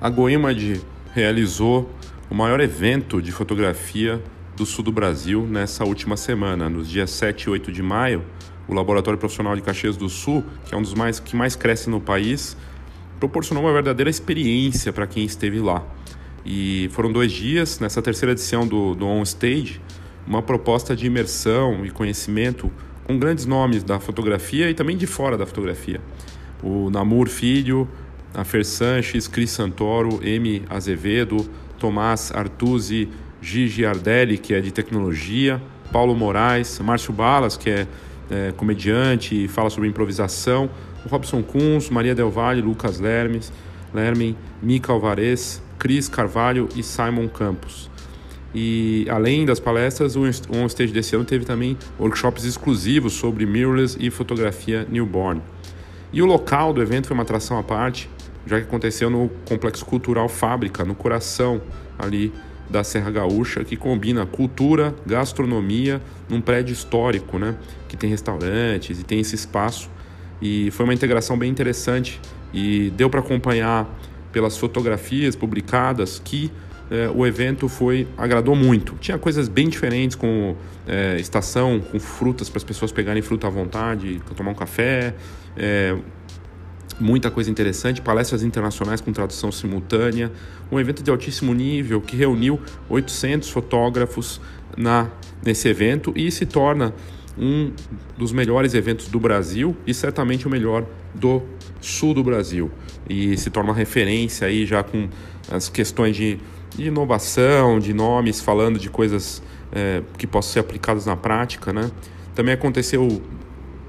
A Goimad realizou o maior evento de fotografia do sul do Brasil nessa última semana. Nos dias 7 e 8 de maio, o Laboratório Profissional de Caxias do Sul, que é um dos mais que mais cresce no país, proporcionou uma verdadeira experiência para quem esteve lá. E foram dois dias, nessa terceira edição do, do On Stage, uma proposta de imersão e conhecimento com grandes nomes da fotografia e também de fora da fotografia. O Namur Filho, a Fer Sanches, Cris Santoro, M. Azevedo, Tomás Artuzzi, Gigi Ardelli, que é de tecnologia, Paulo Moraes, Márcio Balas, que é, é comediante e fala sobre improvisação, Robson Kunz, Maria Del Valle, Lucas Lermes, Lermen, Mica Alvarez, Cris Carvalho e Simon Campos. E além das palestras, o On Stage desse ano teve também workshops exclusivos sobre mirrorless e fotografia newborn. E o local do evento foi uma atração à parte, já que aconteceu no Complexo Cultural Fábrica, no coração ali da Serra Gaúcha, que combina cultura, gastronomia, num prédio histórico, né? Que tem restaurantes e tem esse espaço. E foi uma integração bem interessante e deu para acompanhar pelas fotografias publicadas que é, o evento foi agradou muito. Tinha coisas bem diferentes, com é, estação, com frutas para as pessoas pegarem fruta à vontade, tomar um café, é, muita coisa interessante, palestras internacionais com tradução simultânea, um evento de altíssimo nível que reuniu 800 fotógrafos na, nesse evento e se torna um dos melhores eventos do Brasil e certamente o melhor do sul do Brasil. E se torna uma referência aí já com as questões de, de inovação, de nomes, falando de coisas é, que possam ser aplicadas na prática, né? Também aconteceu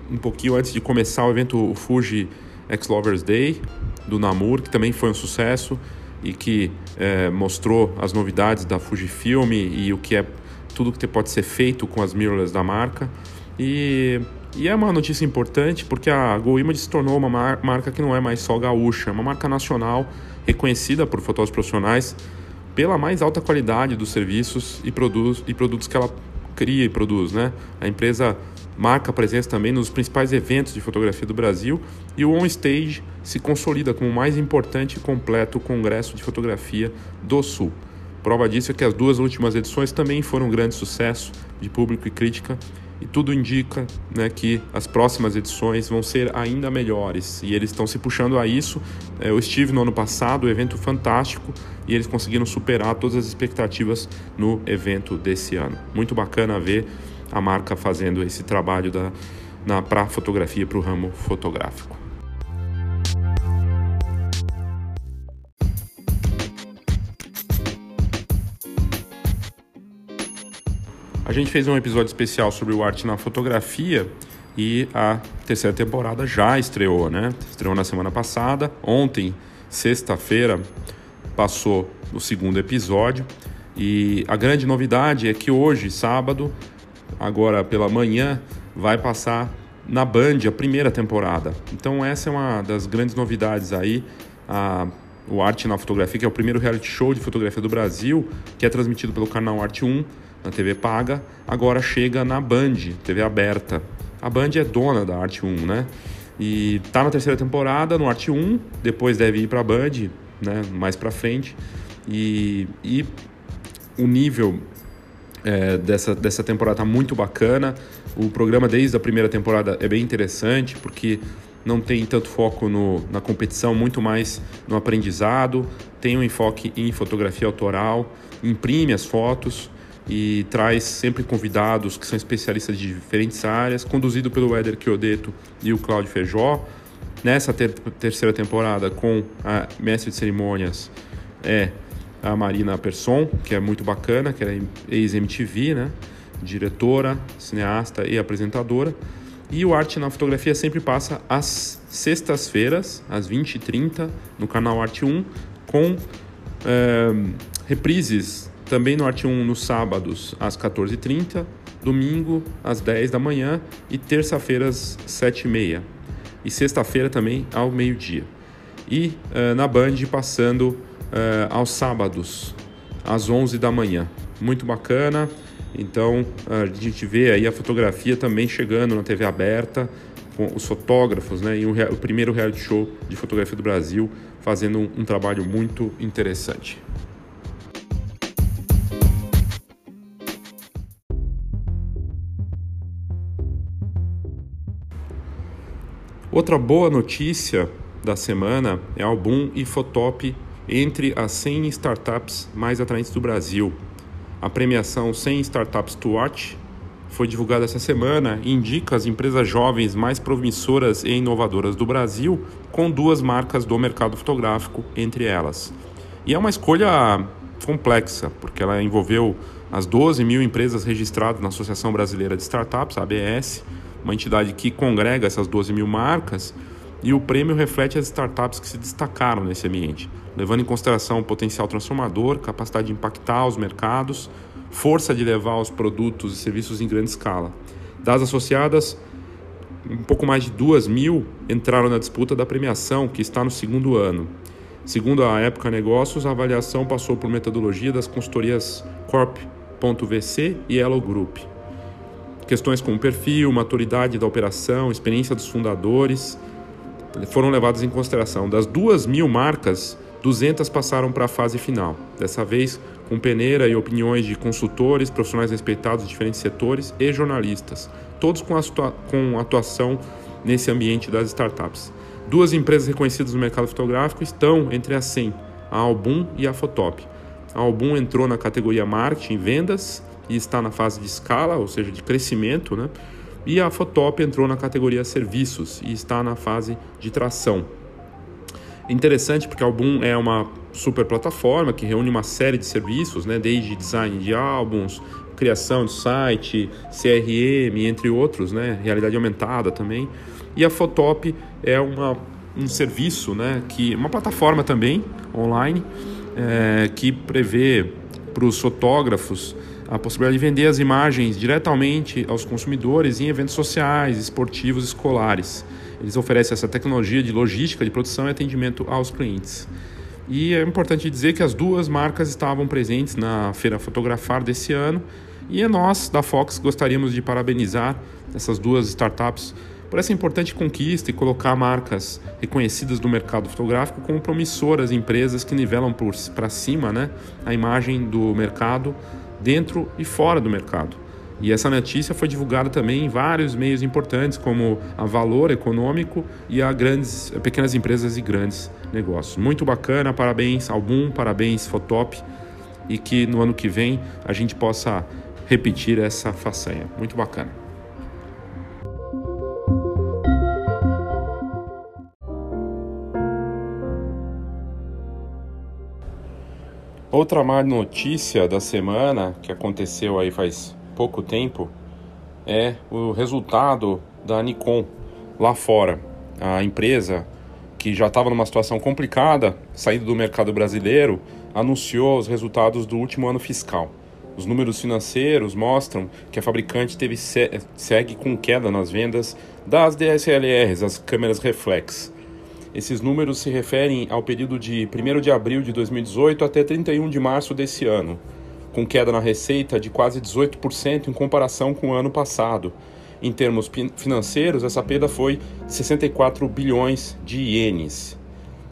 um pouquinho antes de começar o evento o Fuji Ex-Lovers Day, do Namur, que também foi um sucesso e que é, mostrou as novidades da Fujifilm e o que é tudo que pode ser feito com as mirrorless da marca. E, e é uma notícia importante porque a Go Image se tornou uma mar marca que não é mais só gaúcha, é uma marca nacional reconhecida por fotógrafos profissionais pela mais alta qualidade dos serviços e, produz, e produtos que ela cria e produz. Né? A empresa marca presença também nos principais eventos de fotografia do Brasil e o On Stage se consolida como o mais importante e completo congresso de fotografia do Sul. Prova disso é que as duas últimas edições também foram um grande sucesso de público e crítica e tudo indica né, que as próximas edições vão ser ainda melhores e eles estão se puxando a isso. É, eu estive no ano passado, um evento fantástico e eles conseguiram superar todas as expectativas no evento desse ano. Muito bacana ver a marca fazendo esse trabalho da, na para fotografia para o ramo fotográfico. A gente fez um episódio especial sobre o arte na fotografia e a terceira temporada já estreou, né? Estreou na semana passada. Ontem, sexta-feira, passou o segundo episódio. E a grande novidade é que hoje, sábado, agora pela manhã, vai passar na Band a primeira temporada. Então essa é uma das grandes novidades aí. A, o Arte na Fotografia, que é o primeiro reality show de fotografia do Brasil, que é transmitido pelo canal Arte 1 na TV paga, agora chega na Band, TV aberta. A Band é dona da Arte 1, né? E tá na terceira temporada no Arte 1, depois deve ir para Band, né, mais para frente. E, e o nível é, dessa, dessa temporada tá muito bacana. O programa desde a primeira temporada é bem interessante porque não tem tanto foco no, na competição, muito mais no aprendizado, tem um enfoque em fotografia autoral, imprime as fotos e traz sempre convidados que são especialistas de diferentes áreas, conduzido pelo Éder Chiodeto e o Cláudio Feijó. Nessa ter terceira temporada, com a mestre de cerimônias, é a Marina Persson, que é muito bacana, que é ex-MTV, né? diretora, cineasta e apresentadora. E o Arte na Fotografia sempre passa às sextas-feiras, às 20h30, no canal Arte 1, com é, reprises também no Arte 1 nos sábados, às 14h30, domingo, às 10 da manhã e terça-feira, às 7h30. E sexta-feira também, ao meio-dia. E uh, na Band, passando uh, aos sábados, às 11 da manhã. Muito bacana. Então a gente vê aí a fotografia também chegando na TV aberta, com os fotógrafos, né? E o, o primeiro reality show de fotografia do Brasil fazendo um, um trabalho muito interessante. Outra boa notícia da semana é o Boom e Fotop entre as 100 startups mais atraentes do Brasil. A premiação 100 Startups to Watch foi divulgada essa semana e indica as empresas jovens mais promissoras e inovadoras do Brasil, com duas marcas do mercado fotográfico entre elas. E é uma escolha complexa, porque ela envolveu as 12 mil empresas registradas na Associação Brasileira de Startups, ABS, uma entidade que congrega essas 12 mil marcas, e o prêmio reflete as startups que se destacaram nesse ambiente levando em consideração o potencial transformador, capacidade de impactar os mercados, força de levar os produtos e serviços em grande escala. Das associadas, um pouco mais de duas mil entraram na disputa da premiação, que está no segundo ano. Segundo a Época Negócios, a avaliação passou por metodologia das consultorias Corp.vc e Elo Group. Questões como perfil, maturidade da operação, experiência dos fundadores foram levadas em consideração. Das duas mil marcas, 200 passaram para a fase final, dessa vez com peneira e opiniões de consultores, profissionais respeitados de diferentes setores e jornalistas, todos com, com atuação nesse ambiente das startups. Duas empresas reconhecidas no mercado fotográfico estão entre as 100, a Album e a Fotop. A Album entrou na categoria marketing e vendas e está na fase de escala, ou seja, de crescimento, né? E a Fotop entrou na categoria serviços e está na fase de tração. Interessante porque Album é uma super plataforma que reúne uma série de serviços, né, desde design de álbuns, criação de site, CRM, entre outros, né, realidade aumentada também. E a Fotop é uma, um serviço, né, que uma plataforma também online é, que prevê para os fotógrafos a possibilidade de vender as imagens diretamente aos consumidores em eventos sociais, esportivos, escolares. Eles oferecem essa tecnologia de logística, de produção e atendimento aos clientes. E é importante dizer que as duas marcas estavam presentes na Feira Fotografar desse ano e nós, da Fox, gostaríamos de parabenizar essas duas startups por essa importante conquista e colocar marcas reconhecidas do mercado fotográfico como promissoras empresas que nivelam para cima né, a imagem do mercado dentro e fora do mercado. E essa notícia foi divulgada também em vários meios importantes, como a Valor Econômico e a grandes, pequenas empresas e grandes negócios. Muito bacana, parabéns ao Boom, parabéns Fotop, e que no ano que vem a gente possa repetir essa façanha. Muito bacana. Outra má notícia da semana que aconteceu aí faz pouco tempo é o resultado da Nikon lá fora. A empresa que já estava numa situação complicada, saindo do mercado brasileiro, anunciou os resultados do último ano fiscal. Os números financeiros mostram que a fabricante teve segue com queda nas vendas das DSLRs, as câmeras reflex. Esses números se referem ao período de 1 de abril de 2018 até 31 de março desse ano, com queda na receita de quase 18% em comparação com o ano passado. Em termos financeiros, essa perda foi 64 bilhões de ienes.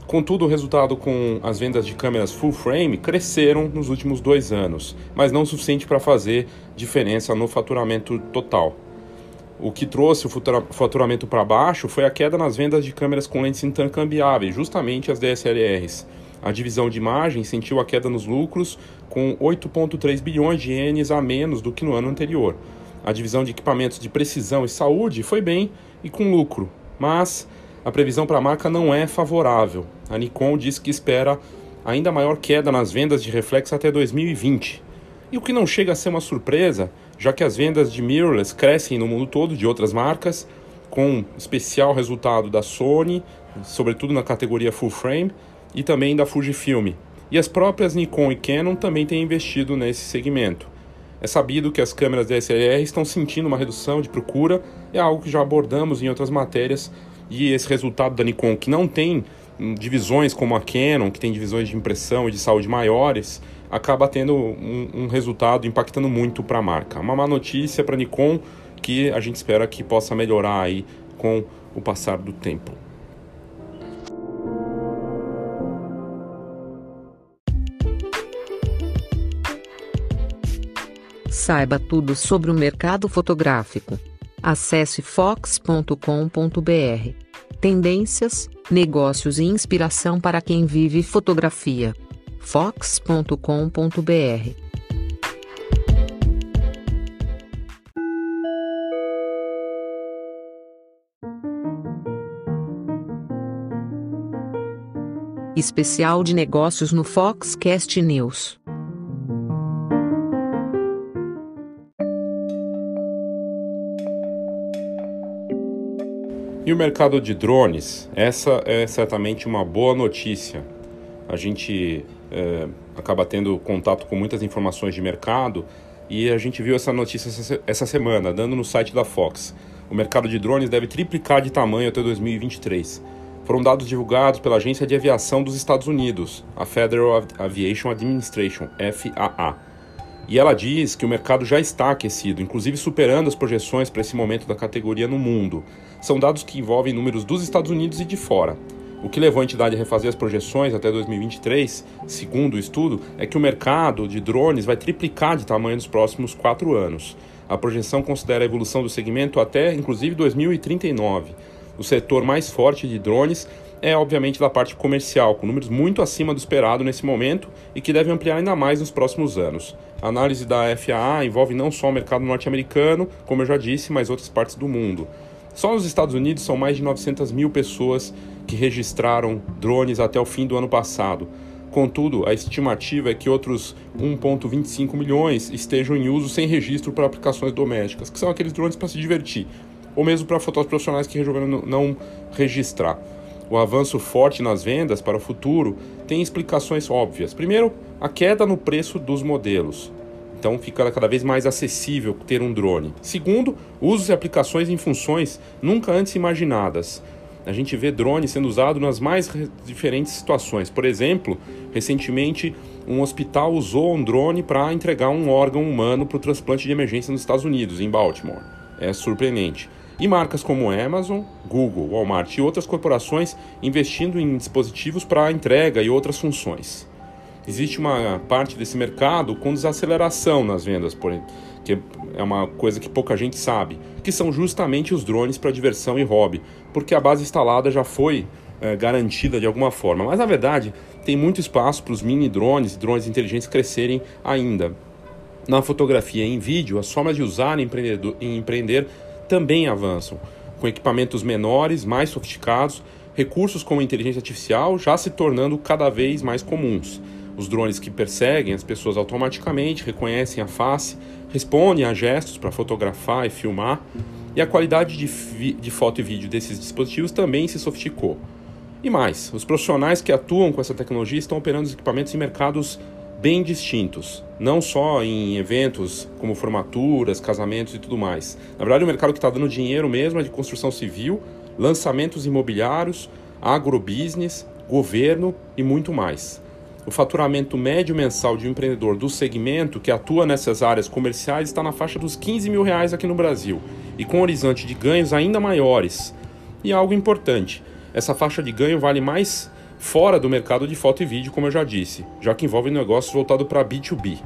Contudo, o resultado com as vendas de câmeras full frame cresceram nos últimos dois anos, mas não o suficiente para fazer diferença no faturamento total. O que trouxe o faturamento para baixo foi a queda nas vendas de câmeras com lentes intercambiáveis, justamente as DSLRs. A divisão de imagem sentiu a queda nos lucros, com 8,3 bilhões de ienes a menos do que no ano anterior. A divisão de equipamentos de precisão e saúde foi bem e com lucro, mas a previsão para a marca não é favorável. A Nikon diz que espera ainda maior queda nas vendas de reflexo até 2020. E o que não chega a ser uma surpresa já que as vendas de mirrorless crescem no mundo todo de outras marcas, com especial resultado da Sony, sobretudo na categoria full frame, e também da Fujifilm. E as próprias Nikon e Canon também têm investido nesse segmento. É sabido que as câmeras DSLR estão sentindo uma redução de procura, é algo que já abordamos em outras matérias, e esse resultado da Nikon, que não tem hum, divisões como a Canon, que tem divisões de impressão e de saúde maiores, acaba tendo um, um resultado impactando muito para a marca. Uma má notícia para a Nikon que a gente espera que possa melhorar aí com o passar do tempo. Saiba tudo sobre o mercado fotográfico. Acesse fox.com.br. Tendências, negócios e inspiração para quem vive fotografia fox.com.br. Especial de negócios no Foxcast News. E o mercado de drones? Essa é certamente uma boa notícia. A gente é, acaba tendo contato com muitas informações de mercado e a gente viu essa notícia essa semana, dando no site da Fox. O mercado de drones deve triplicar de tamanho até 2023. Foram dados divulgados pela Agência de Aviação dos Estados Unidos, a Federal Aviation Administration, FAA. E ela diz que o mercado já está aquecido, inclusive superando as projeções para esse momento da categoria no mundo. São dados que envolvem números dos Estados Unidos e de fora. O que levou a entidade a refazer as projeções até 2023, segundo o estudo, é que o mercado de drones vai triplicar de tamanho nos próximos quatro anos. A projeção considera a evolução do segmento até, inclusive, 2039. O setor mais forte de drones é, obviamente, da parte comercial, com números muito acima do esperado nesse momento e que deve ampliar ainda mais nos próximos anos. A análise da FAA envolve não só o mercado norte-americano, como eu já disse, mas outras partes do mundo. Só nos Estados Unidos são mais de 900 mil pessoas que registraram drones até o fim do ano passado. Contudo, a estimativa é que outros 1,25 milhões estejam em uso sem registro para aplicações domésticas, que são aqueles drones para se divertir, ou mesmo para fotógrafos profissionais que resolveram não registrar. O avanço forte nas vendas para o futuro tem explicações óbvias. Primeiro, a queda no preço dos modelos. Então fica cada vez mais acessível ter um drone. Segundo, usos e aplicações em funções nunca antes imaginadas a gente vê drones sendo usado nas mais diferentes situações. Por exemplo, recentemente um hospital usou um drone para entregar um órgão humano para o transplante de emergência nos Estados Unidos, em Baltimore. É surpreendente. E marcas como Amazon, Google, Walmart e outras corporações investindo em dispositivos para entrega e outras funções. Existe uma parte desse mercado com desaceleração nas vendas, por, que é uma coisa que pouca gente sabe, que são justamente os drones para diversão e hobby, porque a base instalada já foi é, garantida de alguma forma. Mas na verdade, tem muito espaço para os mini drones e drones inteligentes crescerem ainda. Na fotografia e em vídeo, as formas de usar e empreender também avançam, com equipamentos menores, mais sofisticados, recursos como inteligência artificial já se tornando cada vez mais comuns. Os drones que perseguem as pessoas automaticamente reconhecem a face, respondem a gestos para fotografar e filmar, e a qualidade de, de foto e vídeo desses dispositivos também se sofisticou. E mais, os profissionais que atuam com essa tecnologia estão operando os equipamentos em mercados bem distintos, não só em eventos como formaturas, casamentos e tudo mais. Na verdade, o mercado que está dando dinheiro mesmo é de construção civil, lançamentos imobiliários, agrobusiness, governo e muito mais. O faturamento médio mensal de um empreendedor do segmento que atua nessas áreas comerciais está na faixa dos 15 mil reais aqui no Brasil e com um horizonte de ganhos ainda maiores. E algo importante: essa faixa de ganho vale mais fora do mercado de foto e vídeo, como eu já disse, já que envolve negócios voltados para B2B.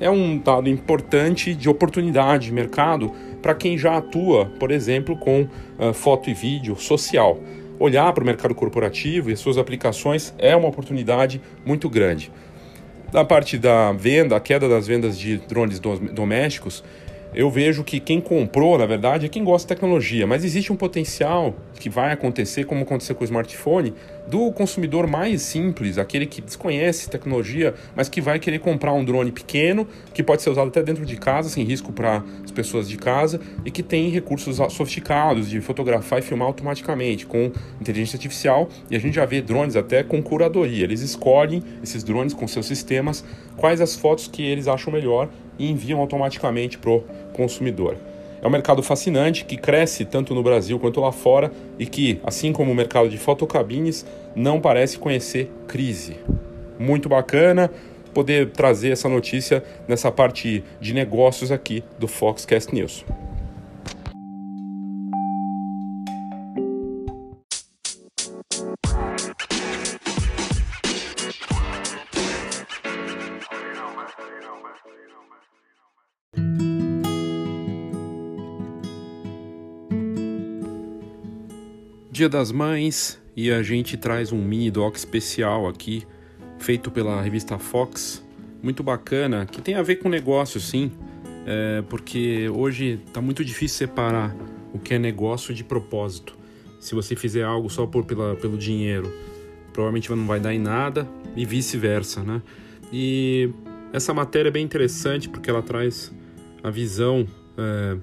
é um dado importante de oportunidade de mercado para quem já atua, por exemplo, com uh, foto e vídeo social. Olhar para o mercado corporativo e suas aplicações é uma oportunidade muito grande. Da parte da venda, a queda das vendas de drones domésticos, eu vejo que quem comprou, na verdade, é quem gosta de tecnologia, mas existe um potencial que vai acontecer, como aconteceu com o smartphone, do consumidor mais simples, aquele que desconhece tecnologia, mas que vai querer comprar um drone pequeno, que pode ser usado até dentro de casa, sem risco para as pessoas de casa, e que tem recursos sofisticados de fotografar e filmar automaticamente, com inteligência artificial, e a gente já vê drones até com curadoria. Eles escolhem, esses drones com seus sistemas, quais as fotos que eles acham melhor e enviam automaticamente para o consumidor. É um mercado fascinante que cresce tanto no Brasil quanto lá fora e que, assim como o mercado de fotocabines, não parece conhecer crise. Muito bacana poder trazer essa notícia nessa parte de negócios aqui do Foxcast News. Dia das Mães e a gente traz um mini doc especial aqui, feito pela revista Fox, muito bacana, que tem a ver com negócio sim, é, porque hoje está muito difícil separar o que é negócio de propósito. Se você fizer algo só por, pela, pelo dinheiro, provavelmente não vai dar em nada e vice-versa, né? E essa matéria é bem interessante porque ela traz a visão é,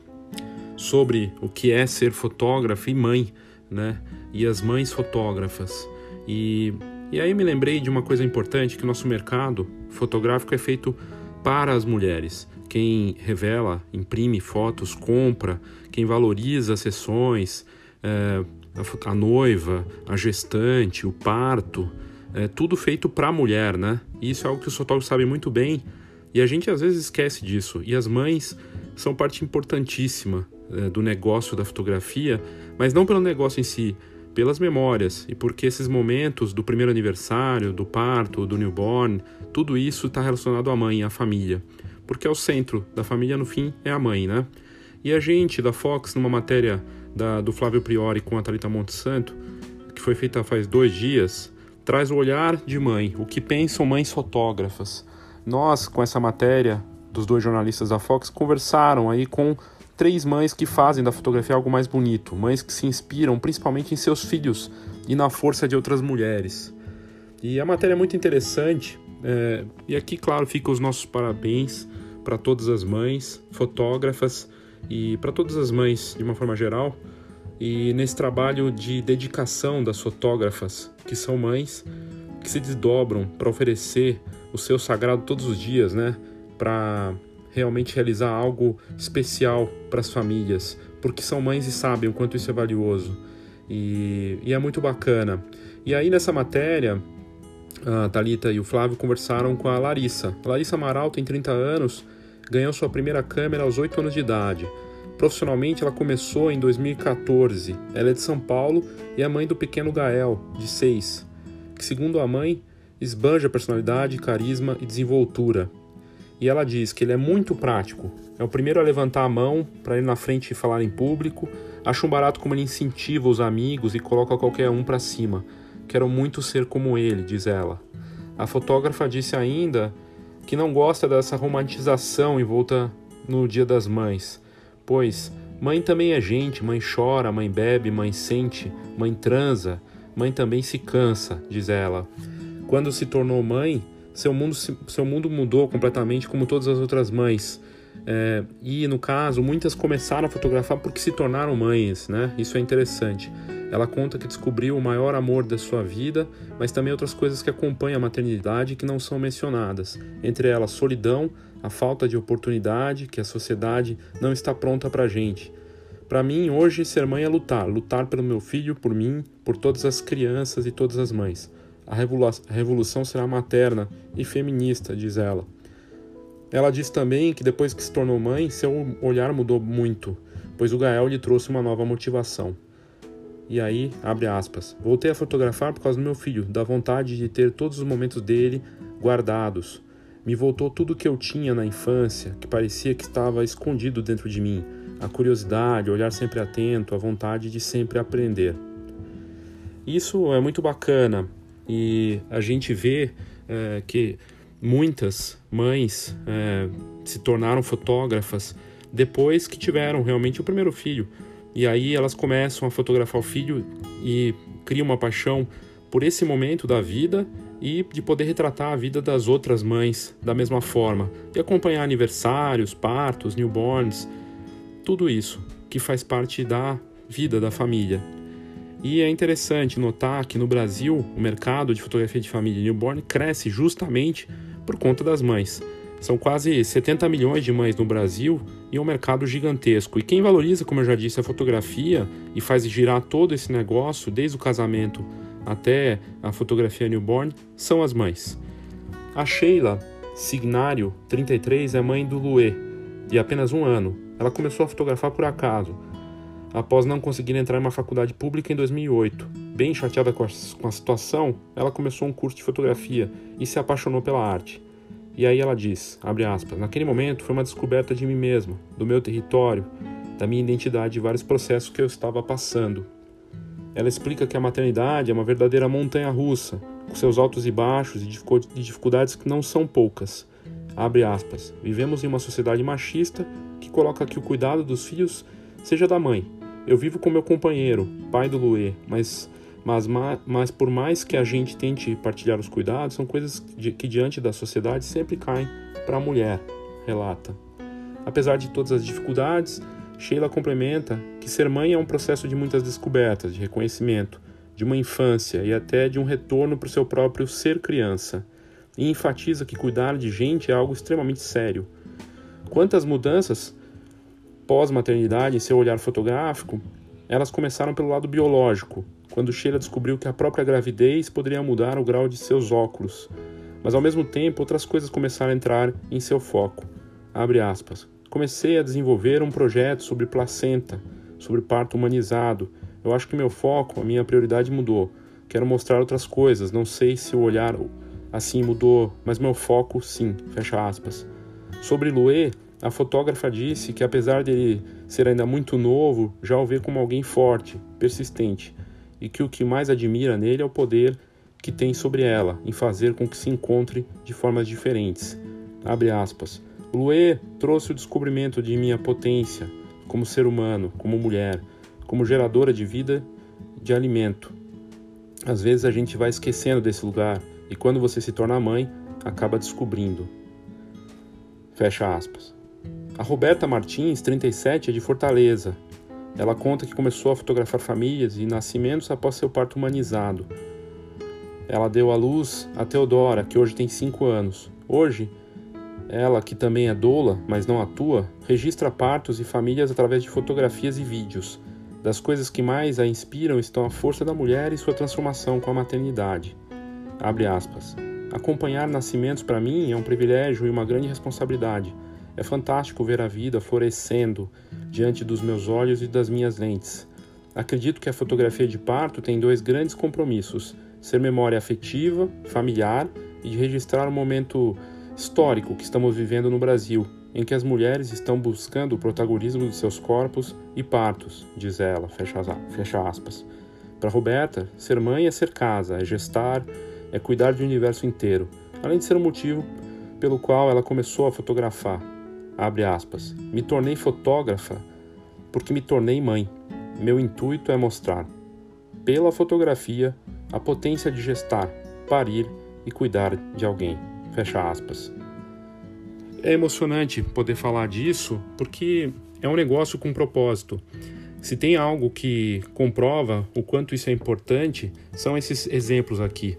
sobre o que é ser fotógrafo e mãe né? E as mães fotógrafas. E, e aí me lembrei de uma coisa importante, que o nosso mercado fotográfico é feito para as mulheres. Quem revela, imprime fotos, compra, quem valoriza as sessões, é, a, a, noiva, a gestante, o parto, é tudo feito para a mulher, né? E isso é algo que os fotógrafos sabem muito bem e a gente às vezes esquece disso. E as mães são parte importantíssima do negócio da fotografia, mas não pelo negócio em si, pelas memórias e porque esses momentos do primeiro aniversário, do parto, do newborn, tudo isso está relacionado à mãe, à família, porque é o centro da família no fim é a mãe, né? E a gente da Fox, numa matéria da, do Flávio Priori com a Thalita Monte Santo, que foi feita faz dois dias, traz o olhar de mãe, o que pensam mães fotógrafas. Nós, com essa matéria dos dois jornalistas da Fox, conversaram aí com três mães que fazem da fotografia algo mais bonito, mães que se inspiram principalmente em seus filhos e na força de outras mulheres. E a matéria é muito interessante, é, e aqui, claro, ficam os nossos parabéns para todas as mães, fotógrafas e para todas as mães de uma forma geral. E nesse trabalho de dedicação das fotógrafas, que são mães, que se desdobram para oferecer o seu sagrado todos os dias, né? Para realmente realizar algo especial para as famílias, porque são mães e sabem o quanto isso é valioso. E, e é muito bacana. E aí nessa matéria, a Talita e o Flávio conversaram com a Larissa. A Larissa Amaral tem 30 anos, ganhou sua primeira câmera aos 8 anos de idade. Profissionalmente, ela começou em 2014. Ela é de São Paulo e é mãe do pequeno Gael, de 6, que, segundo a mãe, esbanja personalidade, carisma e desenvoltura e ela diz que ele é muito prático. É o primeiro a levantar a mão para ir na frente e falar em público. Acho um barato como ele incentiva os amigos e coloca qualquer um para cima. Quero muito ser como ele, diz ela. A fotógrafa disse ainda que não gosta dessa romantização envolta no Dia das Mães, pois mãe também é gente, mãe chora, mãe bebe, mãe sente, mãe transa, mãe também se cansa, diz ela. Quando se tornou mãe, seu mundo, seu mundo mudou completamente, como todas as outras mães. É, e no caso, muitas começaram a fotografar porque se tornaram mães, né? Isso é interessante. Ela conta que descobriu o maior amor da sua vida, mas também outras coisas que acompanham a maternidade que não são mencionadas. Entre elas, solidão, a falta de oportunidade que a sociedade não está pronta para gente. Para mim, hoje, ser mãe é lutar. Lutar pelo meu filho, por mim, por todas as crianças e todas as mães. A revolução será materna e feminista, diz ela. Ela diz também que depois que se tornou mãe, seu olhar mudou muito, pois o Gael lhe trouxe uma nova motivação. E aí, abre aspas, voltei a fotografar por causa do meu filho, da vontade de ter todos os momentos dele guardados. Me voltou tudo que eu tinha na infância, que parecia que estava escondido dentro de mim: a curiosidade, o olhar sempre atento, a vontade de sempre aprender. Isso é muito bacana e a gente vê é, que muitas mães é, se tornaram fotógrafas depois que tiveram realmente o primeiro filho. E aí elas começam a fotografar o filho e criam uma paixão por esse momento da vida e de poder retratar a vida das outras mães da mesma forma e acompanhar aniversários, partos, newborns, tudo isso que faz parte da vida da família. E é interessante notar que no Brasil o mercado de fotografia de família newborn cresce justamente por conta das mães. São quase 70 milhões de mães no Brasil e é um mercado gigantesco. E quem valoriza, como eu já disse, a fotografia e faz girar todo esse negócio, desde o casamento até a fotografia newborn, são as mães. A Sheila Signário, 33, é mãe do Luê, de apenas um ano. Ela começou a fotografar por acaso, após não conseguir entrar em uma faculdade pública em 2008. Bem chateada com a, com a situação, ela começou um curso de fotografia e se apaixonou pela arte. E aí ela diz, abre aspas, naquele momento foi uma descoberta de mim mesma, do meu território, da minha identidade e vários processos que eu estava passando. Ela explica que a maternidade é uma verdadeira montanha russa, com seus altos e baixos e dificuldades que não são poucas. Abre aspas. Vivemos em uma sociedade machista que coloca que o cuidado dos filhos seja da mãe. Eu vivo com meu companheiro, pai do Luê, mas mas, mas por mais que a gente tente partilhar os cuidados, são coisas que diante da sociedade sempre caem para a mulher, relata. Apesar de todas as dificuldades, Sheila complementa que ser mãe é um processo de muitas descobertas, de reconhecimento, de uma infância e até de um retorno para o seu próprio ser criança. E enfatiza que cuidar de gente é algo extremamente sério. Quantas mudanças pós-maternidade em seu olhar fotográfico, elas começaram pelo lado biológico, quando Sheila descobriu que a própria gravidez poderia mudar o grau de seus óculos. Mas ao mesmo tempo, outras coisas começaram a entrar em seu foco. Aspas. Comecei a desenvolver um projeto sobre placenta, sobre parto humanizado. Eu acho que meu foco, a minha prioridade mudou. Quero mostrar outras coisas, não sei se o olhar assim mudou, mas meu foco sim, fecha aspas. Sobre Luê, a fotógrafa disse que apesar de ser ainda muito novo, já o vê como alguém forte, persistente e que o que mais admira nele é o poder que tem sobre ela em fazer com que se encontre de formas diferentes. Abre aspas. Luê trouxe o descobrimento de minha potência como ser humano, como mulher, como geradora de vida, de alimento. Às vezes a gente vai esquecendo desse lugar e quando você se torna mãe, acaba descobrindo. Fecha aspas. A Roberta Martins, 37, é de Fortaleza, ela conta que começou a fotografar famílias e nascimentos após seu parto humanizado. Ela deu à luz a Teodora, que hoje tem 5 anos. Hoje, ela, que também é doula, mas não atua, registra partos e famílias através de fotografias e vídeos. Das coisas que mais a inspiram estão a força da mulher e sua transformação com a maternidade. Acompanhar nascimentos para mim é um privilégio e uma grande responsabilidade. É fantástico ver a vida florescendo diante dos meus olhos e das minhas lentes. Acredito que a fotografia de parto tem dois grandes compromissos: ser memória afetiva, familiar e de registrar o momento histórico que estamos vivendo no Brasil, em que as mulheres estão buscando o protagonismo de seus corpos e partos, diz ela, fecha, aspas. Para Roberta, ser mãe é ser casa, é gestar, é cuidar de um universo inteiro, além de ser o motivo pelo qual ela começou a fotografar abre aspas, me tornei fotógrafa porque me tornei mãe. Meu intuito é mostrar, pela fotografia, a potência de gestar, parir e cuidar de alguém. Fecha aspas. É emocionante poder falar disso porque é um negócio com propósito. Se tem algo que comprova o quanto isso é importante, são esses exemplos aqui.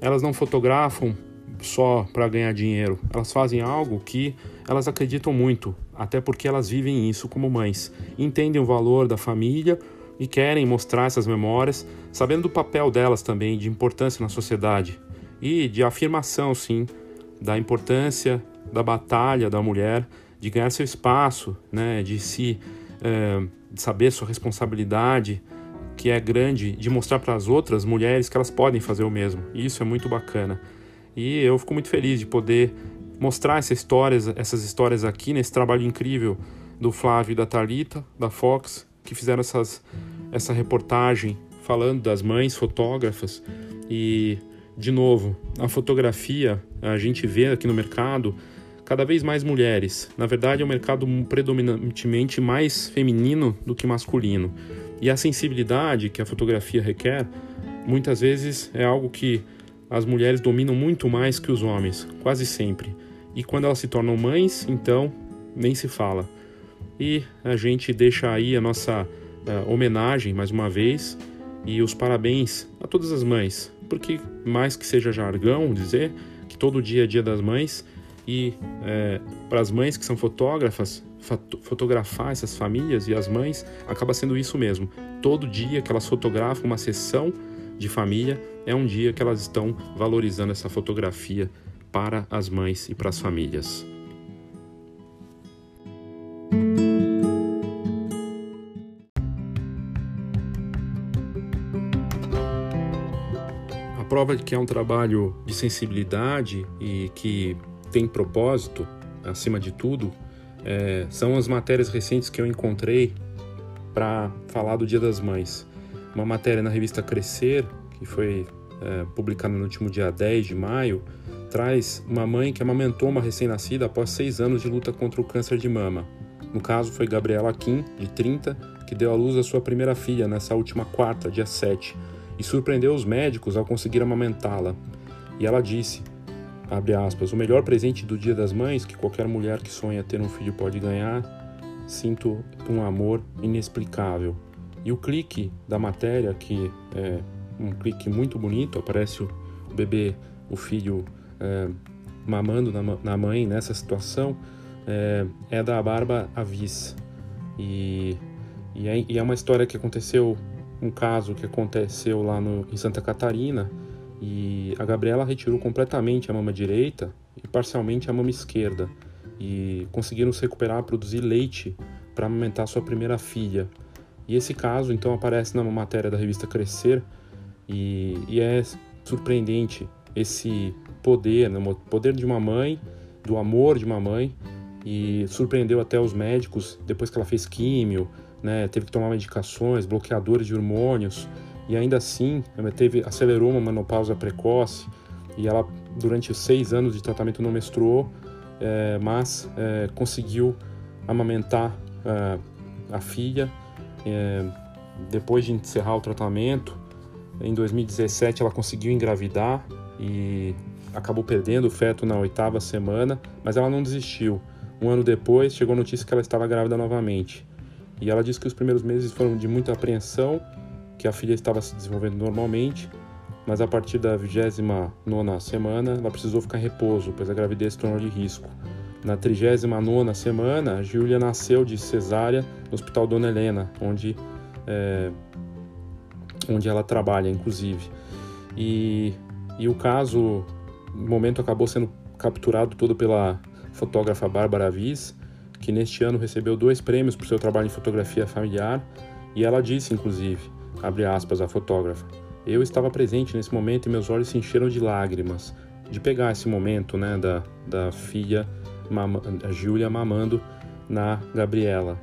Elas não fotografam só para ganhar dinheiro. Elas fazem algo que elas acreditam muito, até porque elas vivem isso como mães. Entendem o valor da família e querem mostrar essas memórias, sabendo do papel delas também, de importância na sociedade e de afirmação, sim, da importância da batalha da mulher, de ganhar seu espaço, né, de se é, de saber sua responsabilidade, que é grande, de mostrar para as outras mulheres que elas podem fazer o mesmo. E isso é muito bacana. E eu fico muito feliz de poder mostrar essas histórias, essas histórias aqui nesse trabalho incrível do Flávio e da Talita, da Fox, que fizeram essas, essa reportagem falando das mães fotógrafas e de novo, a fotografia, a gente vê aqui no mercado cada vez mais mulheres. Na verdade, é um mercado predominantemente mais feminino do que masculino. E a sensibilidade que a fotografia requer, muitas vezes é algo que as mulheres dominam muito mais que os homens, quase sempre. E quando elas se tornam mães, então nem se fala. E a gente deixa aí a nossa uh, homenagem mais uma vez e os parabéns a todas as mães, porque mais que seja jargão dizer que todo dia é dia das mães e é, para as mães que são fotógrafas, fotografar essas famílias e as mães acaba sendo isso mesmo. Todo dia que elas fotografam uma sessão de família é um dia que elas estão valorizando essa fotografia para as mães e para as famílias. prova de que é um trabalho de sensibilidade e que tem propósito, acima de tudo, é, são as matérias recentes que eu encontrei para falar do Dia das Mães. Uma matéria na revista Crescer, que foi é, publicada no último dia 10 de maio, traz uma mãe que amamentou uma recém-nascida após seis anos de luta contra o câncer de mama. No caso, foi Gabriela Kim, de 30, que deu à luz a sua primeira filha nessa última quarta, dia 7, e surpreendeu os médicos ao conseguir amamentá-la. E ela disse, aspas, o melhor presente do Dia das Mães que qualquer mulher que sonha ter um filho pode ganhar, sinto um amor inexplicável. E o clique da matéria, que é um clique muito bonito, aparece o bebê, o filho é, mamando na, na, mãe nessa situação, é, é da Barba Avis. E, e é, e é uma história que aconteceu um caso que aconteceu lá no, em Santa Catarina e a Gabriela retirou completamente a mama direita e parcialmente a mama esquerda e conseguiram se recuperar, produzir leite para amamentar sua primeira filha. E esse caso então aparece na matéria da revista Crescer e, e é surpreendente esse poder, né? o poder de uma mãe, do amor de uma mãe e surpreendeu até os médicos depois que ela fez químio, né, teve que tomar medicações, bloqueadores de hormônios, e ainda assim teve, acelerou uma menopausa precoce, e ela, durante seis anos de tratamento, não menstruou, é, mas é, conseguiu amamentar é, a filha. É, depois de encerrar o tratamento, em 2017 ela conseguiu engravidar e acabou perdendo o feto na oitava semana, mas ela não desistiu. Um ano depois, chegou a notícia que ela estava grávida novamente. E ela disse que os primeiros meses foram de muita apreensão, que a filha estava se desenvolvendo normalmente, mas a partir da 29 semana ela precisou ficar em repouso, pois a gravidez se tornou de risco. Na 39 semana, Júlia nasceu de cesárea no Hospital Dona Helena, onde, é, onde ela trabalha, inclusive. E, e o caso, no momento, acabou sendo capturado todo pela fotógrafa Bárbara Viz, que neste ano recebeu dois prêmios por seu trabalho em fotografia familiar, e ela disse, inclusive, abre aspas, a fotógrafa, eu estava presente nesse momento e meus olhos se encheram de lágrimas, de pegar esse momento, né, da, da filha, a Júlia mamando na Gabriela.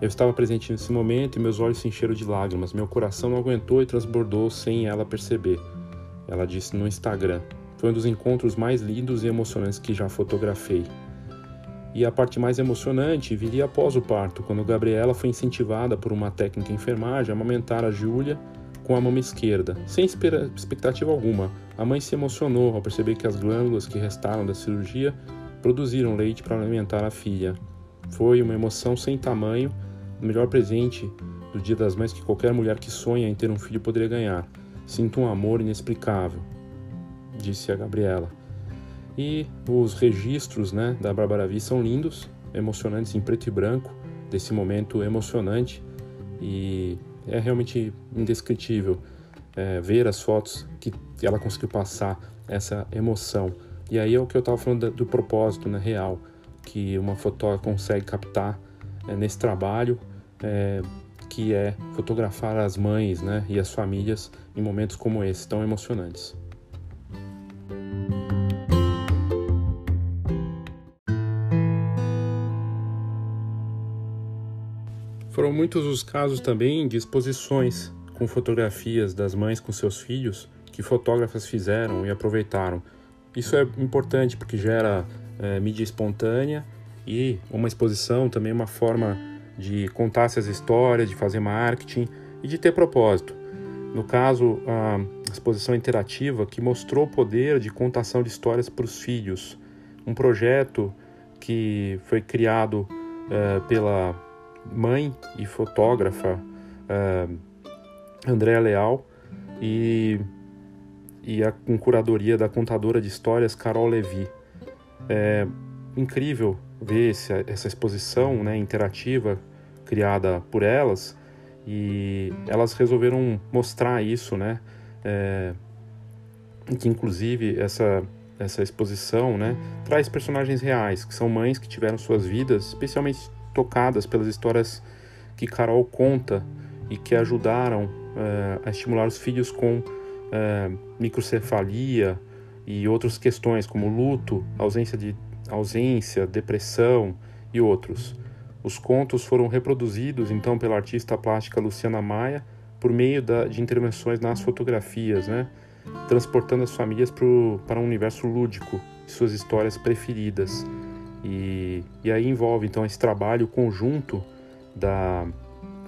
Eu estava presente nesse momento e meus olhos se encheram de lágrimas, meu coração não aguentou e transbordou sem ela perceber. Ela disse no Instagram. Foi um dos encontros mais lindos e emocionantes que já fotografei. E a parte mais emocionante viria após o parto, quando Gabriela foi incentivada por uma técnica enfermagem a amamentar a Júlia com a mão esquerda, sem expectativa alguma. A mãe se emocionou ao perceber que as glândulas que restaram da cirurgia produziram leite para alimentar a filha. Foi uma emoção sem tamanho, o melhor presente do Dia das Mães que qualquer mulher que sonha em ter um filho poderia ganhar. Sinto um amor inexplicável, disse a Gabriela. E os registros né, da Bárbara Vi são lindos, emocionantes em preto e branco, desse momento emocionante. E é realmente indescritível é, ver as fotos que ela conseguiu passar essa emoção. E aí é o que eu estava falando do propósito né, real que uma fotógrafa consegue captar é, nesse trabalho, é, que é fotografar as mães né, e as famílias em momentos como esse, tão emocionantes. Foram muitos os casos também de exposições com fotografias das mães com seus filhos que fotógrafas fizeram e aproveitaram isso é importante porque gera é, mídia espontânea e uma exposição também é uma forma de contar essas histórias, de fazer marketing e de ter propósito. No caso, a exposição interativa que mostrou o poder de contação de histórias para os filhos, um projeto que foi criado é, pela mãe e fotógrafa uh, Andréa Leal e, e a com curadoria da contadora de histórias Carol Levi. É incrível ver esse, essa exposição né, interativa criada por elas e elas resolveram mostrar isso, né? É, que inclusive essa essa exposição, né, traz personagens reais que são mães que tiveram suas vidas, especialmente tocadas pelas histórias que Carol conta e que ajudaram uh, a estimular os filhos com uh, microcefalia e outras questões como luto, ausência de ausência, depressão e outros. Os contos foram reproduzidos então pela artista plástica Luciana Maia por meio da, de intervenções nas fotografias, né? transportando as famílias pro, para um universo lúdico suas histórias preferidas. E, e aí envolve então esse trabalho conjunto da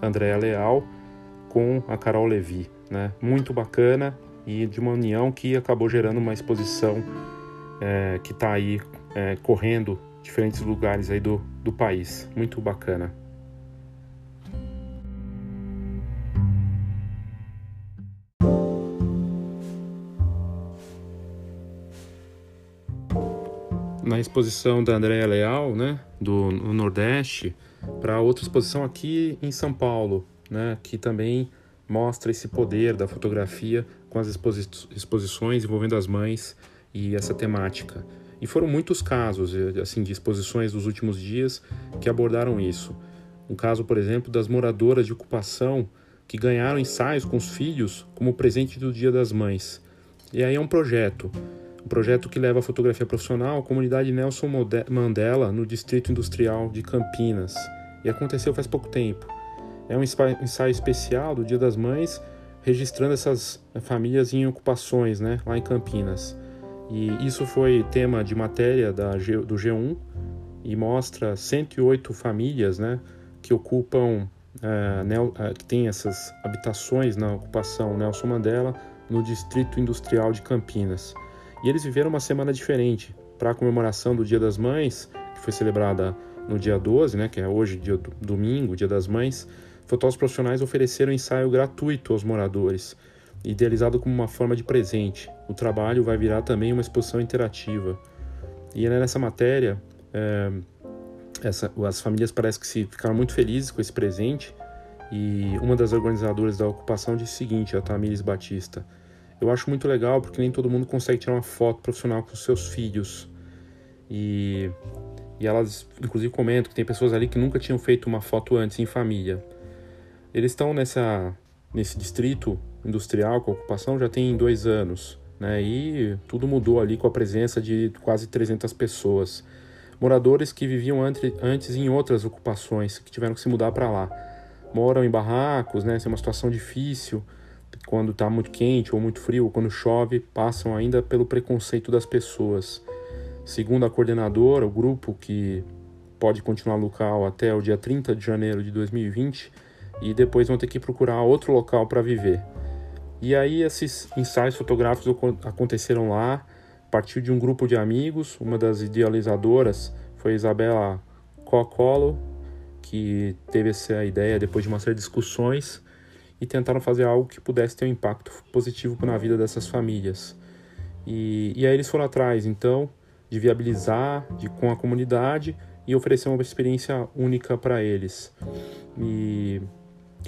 Andréa Leal com a Carol Levi, né? Muito bacana e de uma união que acabou gerando uma exposição é, que está aí é, correndo diferentes lugares aí do, do país. Muito bacana. na exposição da Andréa Leal, né, do no Nordeste, para outra exposição aqui em São Paulo, né, que também mostra esse poder da fotografia com as exposi exposições envolvendo as mães e essa temática. E foram muitos casos eh, assim de exposições dos últimos dias que abordaram isso. Um caso, por exemplo, das moradoras de ocupação que ganharam ensaios com os filhos como presente do Dia das Mães. E aí é um projeto um projeto que leva a fotografia profissional à comunidade Nelson Mandela no Distrito Industrial de Campinas. E aconteceu faz pouco tempo. É um ensaio especial do Dia das Mães, registrando essas famílias em ocupações, né, lá em Campinas. E isso foi tema de matéria da G, do G1 e mostra 108 famílias, né, que ocupam, neo, uh, que tem essas habitações na ocupação Nelson Mandela no Distrito Industrial de Campinas. E eles viveram uma semana diferente. Para a comemoração do Dia das Mães, que foi celebrada no dia 12, né, que é hoje, dia do, domingo, Dia das Mães, fotógrafos profissionais ofereceram ensaio gratuito aos moradores, idealizado como uma forma de presente. O trabalho vai virar também uma exposição interativa. E nessa matéria, é, essa, as famílias parecem que se ficaram muito felizes com esse presente. E uma das organizadoras da ocupação disse o seguinte, a Tamires Batista: eu acho muito legal porque nem todo mundo consegue tirar uma foto profissional com seus filhos. E, e elas, inclusive, comentam que tem pessoas ali que nunca tinham feito uma foto antes em família. Eles estão nessa, nesse distrito industrial com ocupação já tem dois anos. Né? E tudo mudou ali com a presença de quase 300 pessoas. Moradores que viviam antes em outras ocupações, que tiveram que se mudar para lá. Moram em barracos, né? Isso é uma situação difícil quando está muito quente ou muito frio, ou quando chove, passam ainda pelo preconceito das pessoas. Segundo a coordenadora, o grupo que pode continuar local até o dia 30 de janeiro de 2020 e depois vão ter que procurar outro local para viver. E aí esses ensaios fotográficos aconteceram lá, a partir de um grupo de amigos, uma das idealizadoras foi Isabela Cocolo, que teve essa ideia depois de uma série de discussões e tentaram fazer algo que pudesse ter um impacto positivo na vida dessas famílias. E, e aí eles foram atrás, então, de viabilizar de, com a comunidade e oferecer uma experiência única para eles. E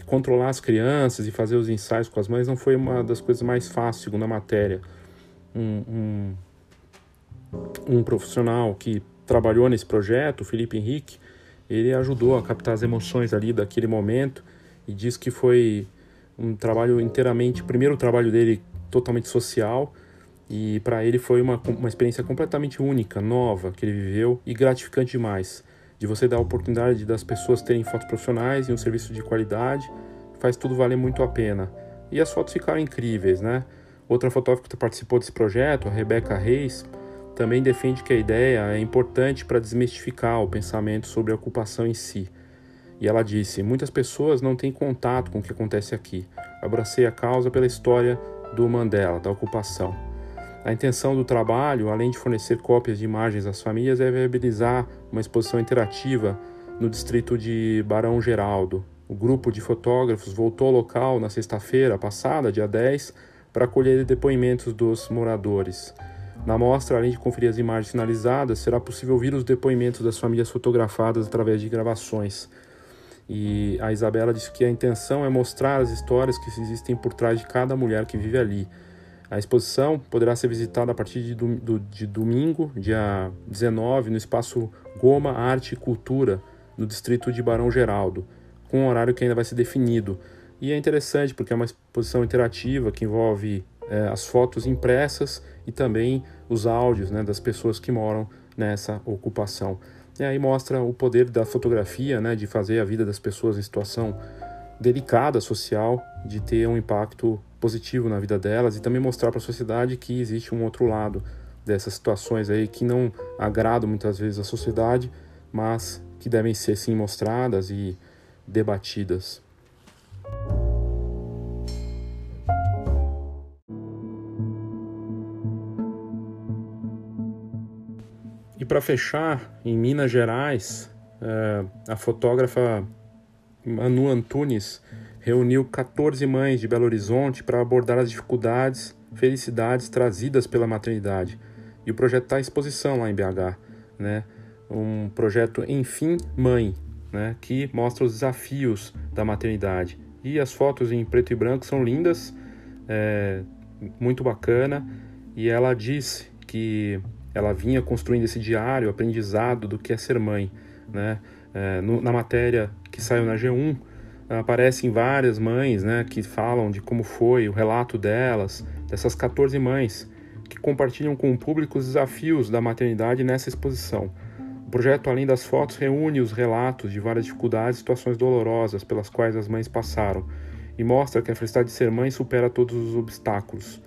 controlar as crianças e fazer os ensaios com as mães não foi uma das coisas mais fáceis, segundo a matéria. Um, um, um profissional que trabalhou nesse projeto, o Felipe Henrique, ele ajudou a captar as emoções ali daquele momento e diz que foi um trabalho inteiramente, primeiro trabalho dele totalmente social e para ele foi uma, uma experiência completamente única, nova que ele viveu e gratificante demais. De você dar a oportunidade das pessoas terem fotos profissionais e um serviço de qualidade, faz tudo valer muito a pena. E as fotos ficaram incríveis, né? Outra fotógrafa que participou desse projeto, a Rebeca Reis, também defende que a ideia é importante para desmistificar o pensamento sobre a ocupação em si. E ela disse: Muitas pessoas não têm contato com o que acontece aqui. Abracei a causa pela história do Mandela, da ocupação. A intenção do trabalho, além de fornecer cópias de imagens às famílias, é viabilizar uma exposição interativa no distrito de Barão Geraldo. O grupo de fotógrafos voltou ao local na sexta-feira passada, dia 10, para colher depoimentos dos moradores. Na mostra, além de conferir as imagens finalizadas, será possível ouvir os depoimentos das famílias fotografadas através de gravações. E a Isabela disse que a intenção é mostrar as histórias que existem por trás de cada mulher que vive ali a exposição poderá ser visitada a partir de, do, de domingo, dia 19, no espaço Goma Arte e Cultura, no distrito de Barão Geraldo, com um horário que ainda vai ser definido. E é interessante porque é uma exposição interativa que envolve é, as fotos impressas e também os áudios né, das pessoas que moram nessa ocupação. E aí mostra o poder da fotografia, né, de fazer a vida das pessoas em situação delicada social, de ter um impacto positivo na vida delas e também mostrar para a sociedade que existe um outro lado dessas situações aí que não agradam muitas vezes a sociedade, mas que devem ser sim mostradas e debatidas. E para fechar, em Minas Gerais, eh, a fotógrafa Manu Antunes reuniu 14 mães de Belo Horizonte para abordar as dificuldades, felicidades trazidas pela maternidade. E o projeto está à exposição lá em BH, né? Um projeto Enfim Mãe, né? Que mostra os desafios da maternidade. E as fotos em preto e branco são lindas, é, muito bacana. E ela disse que ela vinha construindo esse diário, aprendizado do que é ser mãe, né? É, no, na matéria que saiu na G1, aparecem várias mães né, que falam de como foi o relato delas, dessas 14 mães, que compartilham com o público os desafios da maternidade nessa exposição. O projeto, além das fotos, reúne os relatos de várias dificuldades e situações dolorosas pelas quais as mães passaram e mostra que a felicidade de ser mãe supera todos os obstáculos.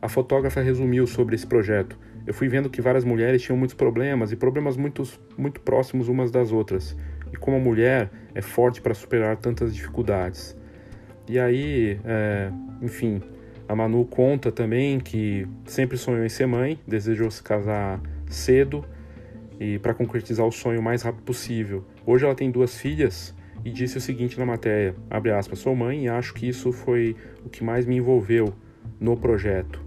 A fotógrafa resumiu sobre esse projeto. Eu fui vendo que várias mulheres tinham muitos problemas e problemas muito, muito próximos umas das outras e como mulher é forte para superar tantas dificuldades. E aí, é, enfim, a Manu conta também que sempre sonhou em ser mãe, desejou se casar cedo e para concretizar o sonho o mais rápido possível. Hoje ela tem duas filhas e disse o seguinte na matéria, abre aspas, sou mãe e acho que isso foi o que mais me envolveu no projeto.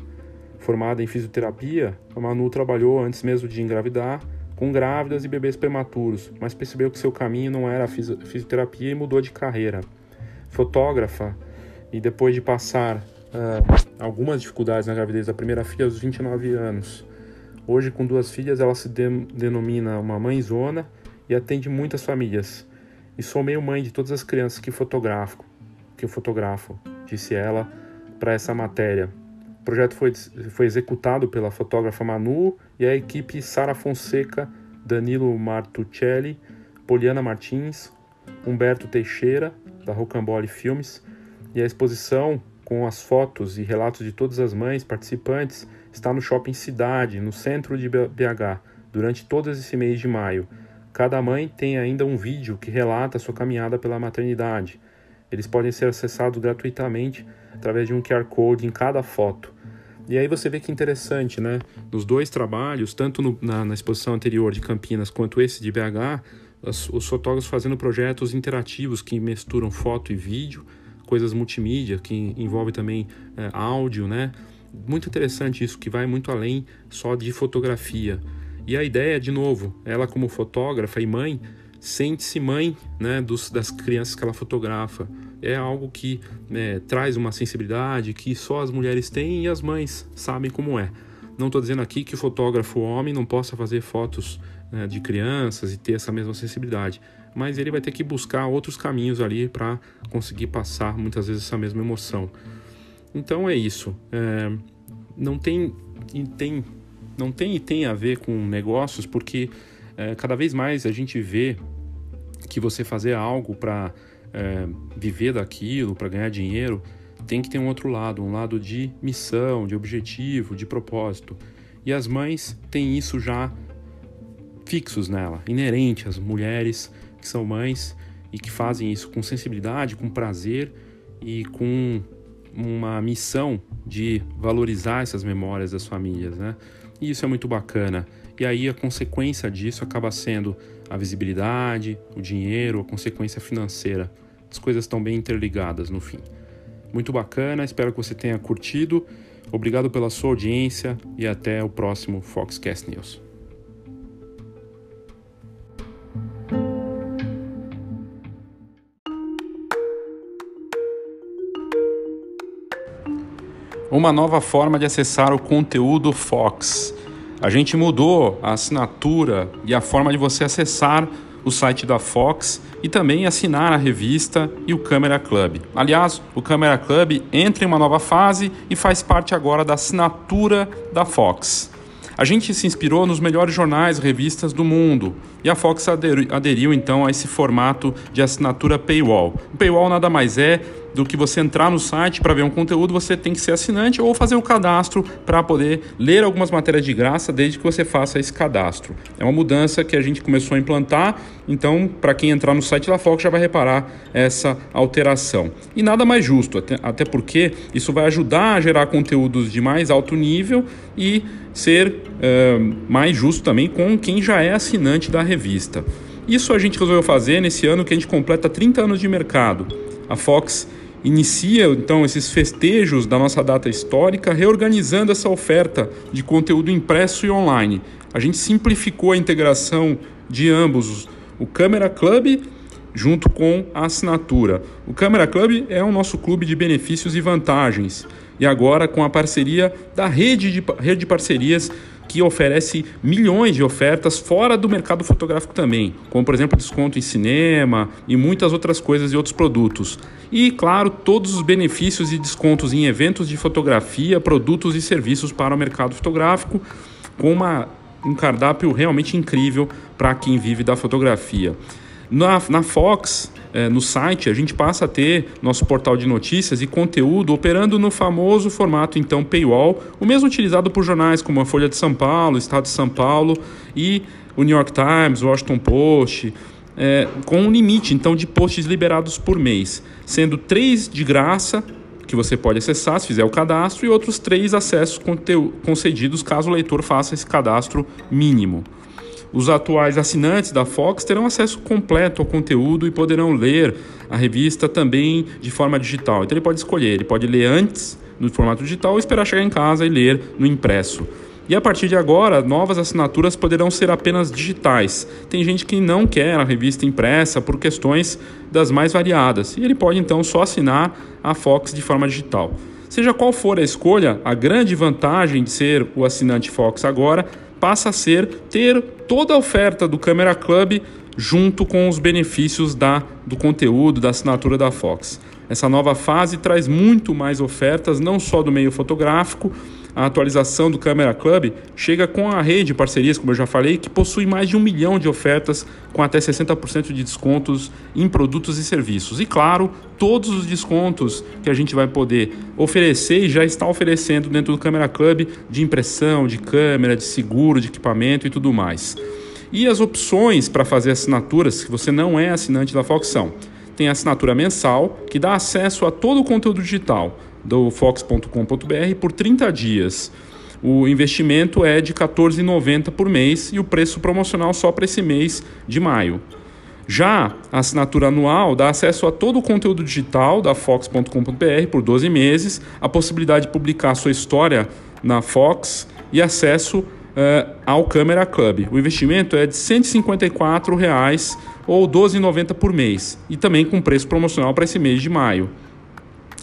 Formada em fisioterapia, a Manu trabalhou antes mesmo de engravidar com grávidas e bebês prematuros, mas percebeu que seu caminho não era a fisioterapia e mudou de carreira. Fotógrafa, e depois de passar uh, algumas dificuldades na gravidez da primeira filha aos 29 anos, hoje com duas filhas ela se de denomina uma mãezona e atende muitas famílias. E sou meio mãe de todas as crianças que fotografo, que eu fotografo, disse ela para essa matéria projeto foi, foi executado pela fotógrafa Manu e a equipe Sara Fonseca, Danilo Martuccelli, Poliana Martins, Humberto Teixeira, da Rocambole Filmes, e a exposição com as fotos e relatos de todas as mães participantes está no Shopping Cidade, no centro de BH, durante todo esse mês de maio. Cada mãe tem ainda um vídeo que relata sua caminhada pela maternidade. Eles podem ser acessados gratuitamente através de um QR Code em cada foto. E aí você vê que interessante, né? Nos dois trabalhos, tanto no, na, na, exposição anterior de Campinas quanto esse de BH, os, os fotógrafos fazendo projetos interativos que misturam foto e vídeo, coisas multimídia, que envolve também é, áudio, né? Muito interessante isso, que vai muito além só de fotografia. E a ideia, de novo, ela como fotógrafa e mãe, sente-se mãe né, dos, das crianças que ela fotografa é algo que né, traz uma sensibilidade que só as mulheres têm e as mães sabem como é. Não estou dizendo aqui que o fotógrafo homem não possa fazer fotos né, de crianças e ter essa mesma sensibilidade, mas ele vai ter que buscar outros caminhos ali para conseguir passar muitas vezes essa mesma emoção. Então é isso. É, não tem, tem, não tem e tem a ver com negócios porque é, cada vez mais a gente vê que você fazer algo para é, viver daquilo, para ganhar dinheiro, tem que ter um outro lado, um lado de missão, de objetivo, de propósito. E as mães têm isso já fixos nela, inerente às mulheres que são mães e que fazem isso com sensibilidade, com prazer e com uma missão de valorizar essas memórias das famílias, né? E isso é muito bacana. E aí a consequência disso acaba sendo a visibilidade, o dinheiro, a consequência financeira. As coisas estão bem interligadas no fim. Muito bacana, espero que você tenha curtido. Obrigado pela sua audiência e até o próximo Foxcast News. Uma nova forma de acessar o conteúdo Fox. A gente mudou a assinatura e a forma de você acessar o site da Fox e também assinar a revista e o Câmera Club. Aliás, o Câmera Club entra em uma nova fase e faz parte agora da assinatura da Fox. A gente se inspirou nos melhores jornais e revistas do mundo e a Fox aderiu, então a esse formato de assinatura paywall. O paywall nada mais é do que você entrar no site para ver um conteúdo, você tem que ser assinante ou fazer o cadastro para poder ler algumas matérias de graça desde que você faça esse cadastro. É uma mudança que a gente começou a implantar, então para quem entrar no site da Fox já vai reparar essa alteração. E nada mais justo, até, até porque isso vai ajudar a gerar conteúdos de mais alto nível e ser uh, mais justo também com quem já é assinante da revista. Isso a gente resolveu fazer nesse ano que a gente completa 30 anos de mercado. A Fox inicia então esses festejos da nossa data histórica, reorganizando essa oferta de conteúdo impresso e online. A gente simplificou a integração de ambos, o Câmera Club junto com a assinatura. O Câmera Club é o nosso clube de benefícios e vantagens. E agora com a parceria da rede de, rede de parcerias oferece milhões de ofertas fora do mercado fotográfico também, como por exemplo desconto em cinema e muitas outras coisas e outros produtos. E claro, todos os benefícios e descontos em eventos de fotografia, produtos e serviços para o mercado fotográfico, com uma, um cardápio realmente incrível para quem vive da fotografia. Na, na Fox, é, no site, a gente passa a ter nosso portal de notícias e conteúdo operando no famoso formato então paywall, o mesmo utilizado por jornais como a Folha de São Paulo, Estado de São Paulo e o New York Times, Washington Post, é, com um limite então de posts liberados por mês, sendo três de graça que você pode acessar se fizer o cadastro e outros três acessos concedidos caso o leitor faça esse cadastro mínimo. Os atuais assinantes da Fox terão acesso completo ao conteúdo e poderão ler a revista também de forma digital. Então ele pode escolher, ele pode ler antes no formato digital ou esperar chegar em casa e ler no impresso. E a partir de agora, novas assinaturas poderão ser apenas digitais. Tem gente que não quer a revista impressa por questões das mais variadas, e ele pode então só assinar a Fox de forma digital. Seja qual for a escolha, a grande vantagem de ser o assinante Fox agora passa a ser ter toda a oferta do Camera Club junto com os benefícios da, do conteúdo, da assinatura da Fox. Essa nova fase traz muito mais ofertas, não só do meio fotográfico, a atualização do Camera Club chega com a rede de parcerias, como eu já falei, que possui mais de um milhão de ofertas com até 60% de descontos em produtos e serviços. E claro, todos os descontos que a gente vai poder oferecer e já está oferecendo dentro do Camera Club de impressão, de câmera, de seguro, de equipamento e tudo mais. E as opções para fazer assinaturas, se você não é assinante da Fox, são tem a assinatura mensal, que dá acesso a todo o conteúdo digital do fox.com.br por 30 dias. O investimento é de R$ 14,90 por mês e o preço promocional só para esse mês de maio. Já a assinatura anual dá acesso a todo o conteúdo digital da Fox.com.br por 12 meses, a possibilidade de publicar sua história na Fox e acesso uh, ao Camera Club. O investimento é de 154 reais ou R$ 12,90 por mês e também com preço promocional para esse mês de maio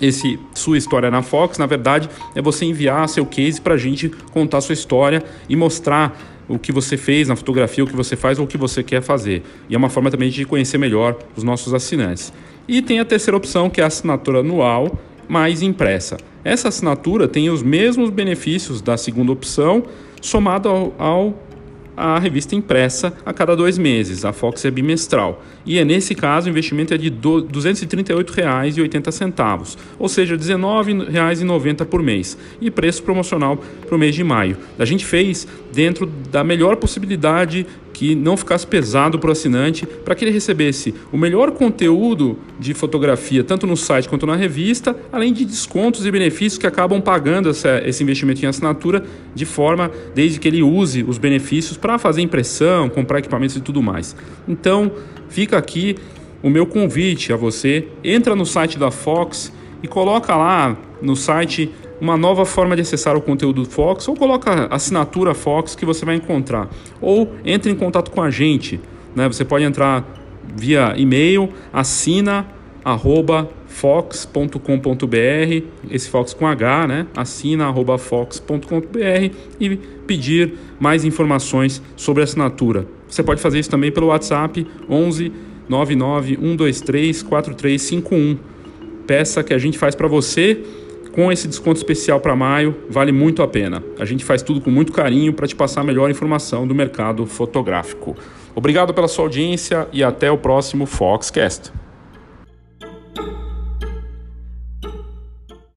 esse sua história na Fox, na verdade, é você enviar seu case para a gente contar sua história e mostrar o que você fez na fotografia, o que você faz ou o que você quer fazer. E é uma forma também de conhecer melhor os nossos assinantes. E tem a terceira opção, que é a assinatura anual mais impressa. Essa assinatura tem os mesmos benefícios da segunda opção, somado ao, ao a revista impressa a cada dois meses, a Fox é bimestral. E é nesse caso o investimento é de R$ 238,80, ou seja, R$ 19,90 por mês. E preço promocional para o mês de maio. A gente fez dentro da melhor possibilidade que não ficasse pesado para o assinante, para que ele recebesse o melhor conteúdo de fotografia, tanto no site quanto na revista, além de descontos e benefícios que acabam pagando essa, esse investimento em assinatura de forma, desde que ele use os benefícios para fazer impressão, comprar equipamentos e tudo mais. Então, fica aqui o meu convite a você, entra no site da Fox e coloca lá no site uma nova forma de acessar o conteúdo do Fox ou coloca assinatura Fox que você vai encontrar. Ou entre em contato com a gente. Né? Você pode entrar via e-mail, assina arroba fox.com.br, esse Fox com H, né? Assina arroba fox.com.br e pedir mais informações sobre a assinatura. Você pode fazer isso também pelo WhatsApp 11 99 123 4351. Peça que a gente faz para você com esse desconto especial para maio, vale muito a pena. A gente faz tudo com muito carinho para te passar a melhor informação do mercado fotográfico. Obrigado pela sua audiência e até o próximo Foxcast.